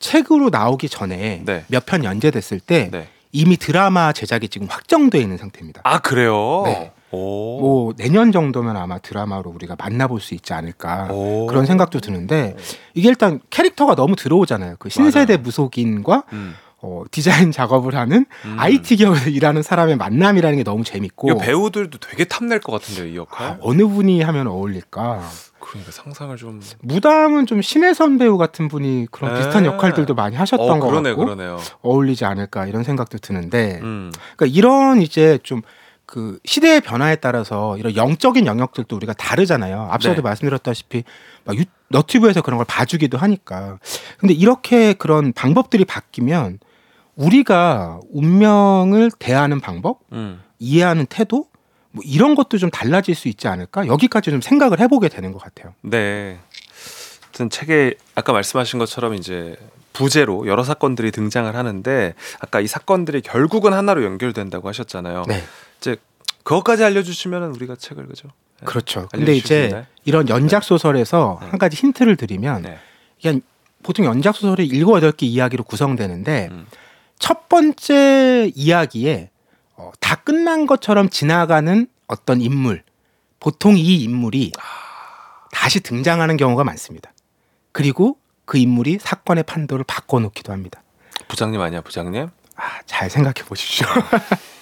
Speaker 7: 책으로 나오기 전에
Speaker 1: 네.
Speaker 7: 몇편 연재됐을 때
Speaker 1: 네.
Speaker 7: 이미 드라마 제작이 지금 확정돼 있는 상태입니다.
Speaker 1: 아 그래요.
Speaker 7: 네.
Speaker 1: 오.
Speaker 7: 뭐 내년 정도면 아마 드라마로 우리가 만나볼 수 있지 않을까
Speaker 1: 오.
Speaker 7: 그런 생각도 드는데 이게 일단 캐릭터가 너무 들어오잖아요. 그 신세대 무속인과
Speaker 1: 음.
Speaker 7: 어, 디자인 작업을 하는
Speaker 1: 음.
Speaker 7: IT 기업에서 일하는 사람의 만남이라는 게 너무 재밌고
Speaker 1: 배우들도 되게 탐낼 것 같은데요, 이 역할.
Speaker 7: 아, 어느 분이 하면 어울릴까?
Speaker 1: 그러니까 상상을 좀.
Speaker 7: 무당은 좀 신혜선 배우 같은 분이 그런
Speaker 1: 에.
Speaker 7: 비슷한 역할들도 많이 하셨던
Speaker 1: 어,
Speaker 7: 것
Speaker 1: 그러네,
Speaker 7: 같고
Speaker 1: 그러네요.
Speaker 7: 어울리지 않을까 이런 생각도 드는데
Speaker 1: 음.
Speaker 7: 그러니까 이런 이제 좀 그 시대의 변화에 따라서 이런 영적인 영역들도 우리가 다르잖아요. 앞서도
Speaker 1: 네.
Speaker 7: 말씀드렸다시피 막 유, 너튜브에서 그런 걸 봐주기도 하니까. 근데 이렇게 그런 방법들이 바뀌면 우리가 운명을 대하는 방법,
Speaker 1: 음.
Speaker 7: 이해하는 태도, 뭐 이런 것도 좀 달라질 수 있지 않을까? 여기까지 좀 생각을 해보게 되는 것 같아요.
Speaker 1: 네. 하여튼 책에 아까 말씀하신 것처럼 이제 부제로 여러 사건들이 등장을 하는데 아까 이 사건들이 결국은 하나로 연결된다고 하셨잖아요.
Speaker 7: 네.
Speaker 1: 이제 그것까지 알려주시면 우리가 책을 그죠? 네.
Speaker 7: 그렇죠. 근데 이제
Speaker 1: 있나요?
Speaker 7: 이런 연작 소설에서
Speaker 1: 네.
Speaker 7: 한 가지 힌트를 드리면
Speaker 1: 네.
Speaker 7: 그냥 보통 연작 소설이 일곱 여덟 개 이야기로 구성되는데
Speaker 1: 음.
Speaker 7: 첫 번째 이야기에 어, 다 끝난 것처럼 지나가는 어떤 인물, 보통 이 인물이 다시 등장하는 경우가 많습니다. 그리고 그 인물이 사건의 판도를 바꿔놓기도 합니다.
Speaker 1: 부장님 아니야 부장님?
Speaker 7: 아, 잘 생각해 보십시오.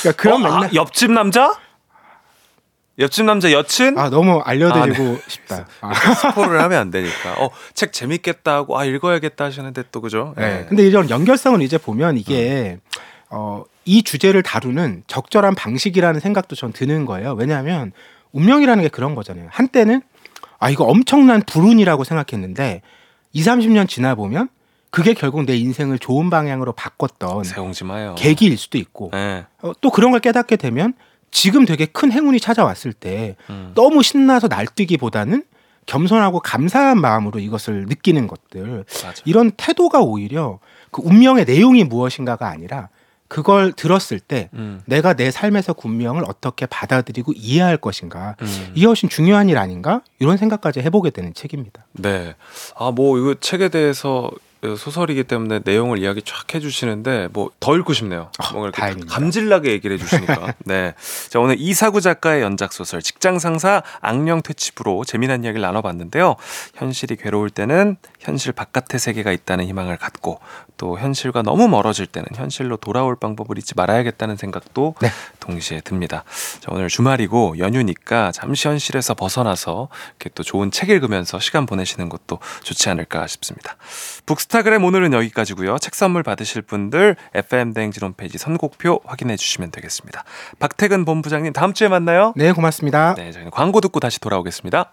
Speaker 7: 그러니까 그런
Speaker 1: 어, 아,
Speaker 7: 맨날
Speaker 1: 옆집 남자? 옆집 남자 여친?
Speaker 7: 아 너무 알려드리고 싶다. 아,
Speaker 1: 스포를 하면 안 되니까. 어, 책 재밌겠다 하고 아 읽어야겠다 하시는데 또 그죠?
Speaker 7: 네. 근데 이런 연결성을 이제 보면 이게 어, 이 주제를 다루는 적절한 방식이라는 생각도 전 드는 거예요. 왜냐하면 운명이라는 게 그런 거잖아요. 한때는 아 이거 엄청난 불운이라고 생각했는데 2, 30년 지나 보면 그게 결국 내 인생을 좋은 방향으로 바꿨던
Speaker 1: 세웅지 마요.
Speaker 7: 계기일 수도 있고
Speaker 1: 네.
Speaker 7: 어, 또 그런 걸 깨닫게 되면 지금 되게 큰 행운이 찾아왔을 때
Speaker 1: 음.
Speaker 7: 너무 신나서 날뛰기보다는 겸손하고 감사한 마음으로 이것을 느끼는 것들
Speaker 1: 맞아.
Speaker 7: 이런 태도가 오히려 그 운명의 내용이 무엇인가가 아니라 그걸 들었을 때
Speaker 1: 음.
Speaker 7: 내가 내 삶에서 그 운명을 어떻게 받아들이고 이해할 것인가
Speaker 1: 음.
Speaker 7: 이게 훨씬 중요한 일 아닌가 이런 생각까지 해보게 되는 책입니다.
Speaker 1: 네. 아, 뭐 이거 책에 대해서 소설이기 때문에 내용을 이야기 쫙 해주시는데 뭐 더 읽고 싶네요.
Speaker 7: 아,
Speaker 1: 뭔가 이렇게
Speaker 7: 다행입니다.
Speaker 1: 감질나게 얘기를 해주시니까. 네. 자 오늘 이사구 작가의 연작 소설 직장 상사 악령 퇴치부로 재미난 이야기를 나눠봤는데요. 현실이 괴로울 때는 현실 바깥의 세계가 있다는 희망을 갖고 또 현실과 너무 멀어질 때는 현실로 돌아올 방법을 잊지 말아야겠다는 생각도
Speaker 7: 네.
Speaker 1: 동시에 듭니다. 자, 오늘 주말이고 연휴니까 잠시 현실에서 벗어나서 이렇게 또 좋은 책 읽으면서 시간 보내시는 것도 좋지 않을까 싶습니다. 북스타그램 오늘은 여기까지고요. 책 선물 받으실 분들 FM 대행진 홈페이지 선곡표 확인해 주시면 되겠습니다. 박태근 본부장님 다음 주에 만나요.
Speaker 7: 네 고맙습니다.
Speaker 1: 네, 저희는 광고 듣고 다시 돌아오겠습니다.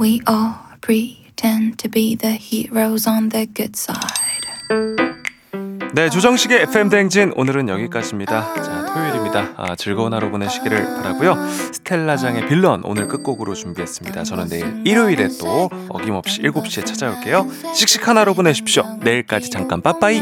Speaker 5: We all pretend to be the heroes on the good side.
Speaker 1: 네, 조정식의 FM 대행진 오늘은 여기까지입니다. 자, 토요일입니다. 아, 즐거운 하루 보내시기를 바라고요. 스텔라장의 빌런 오늘 끝곡으로 준비했습니다. 저는 내일 일요일에 또 어김없이 7시에 찾아올게요. 씩씩한 하루 보내십시오. 내일까지 잠깐 빠빠이.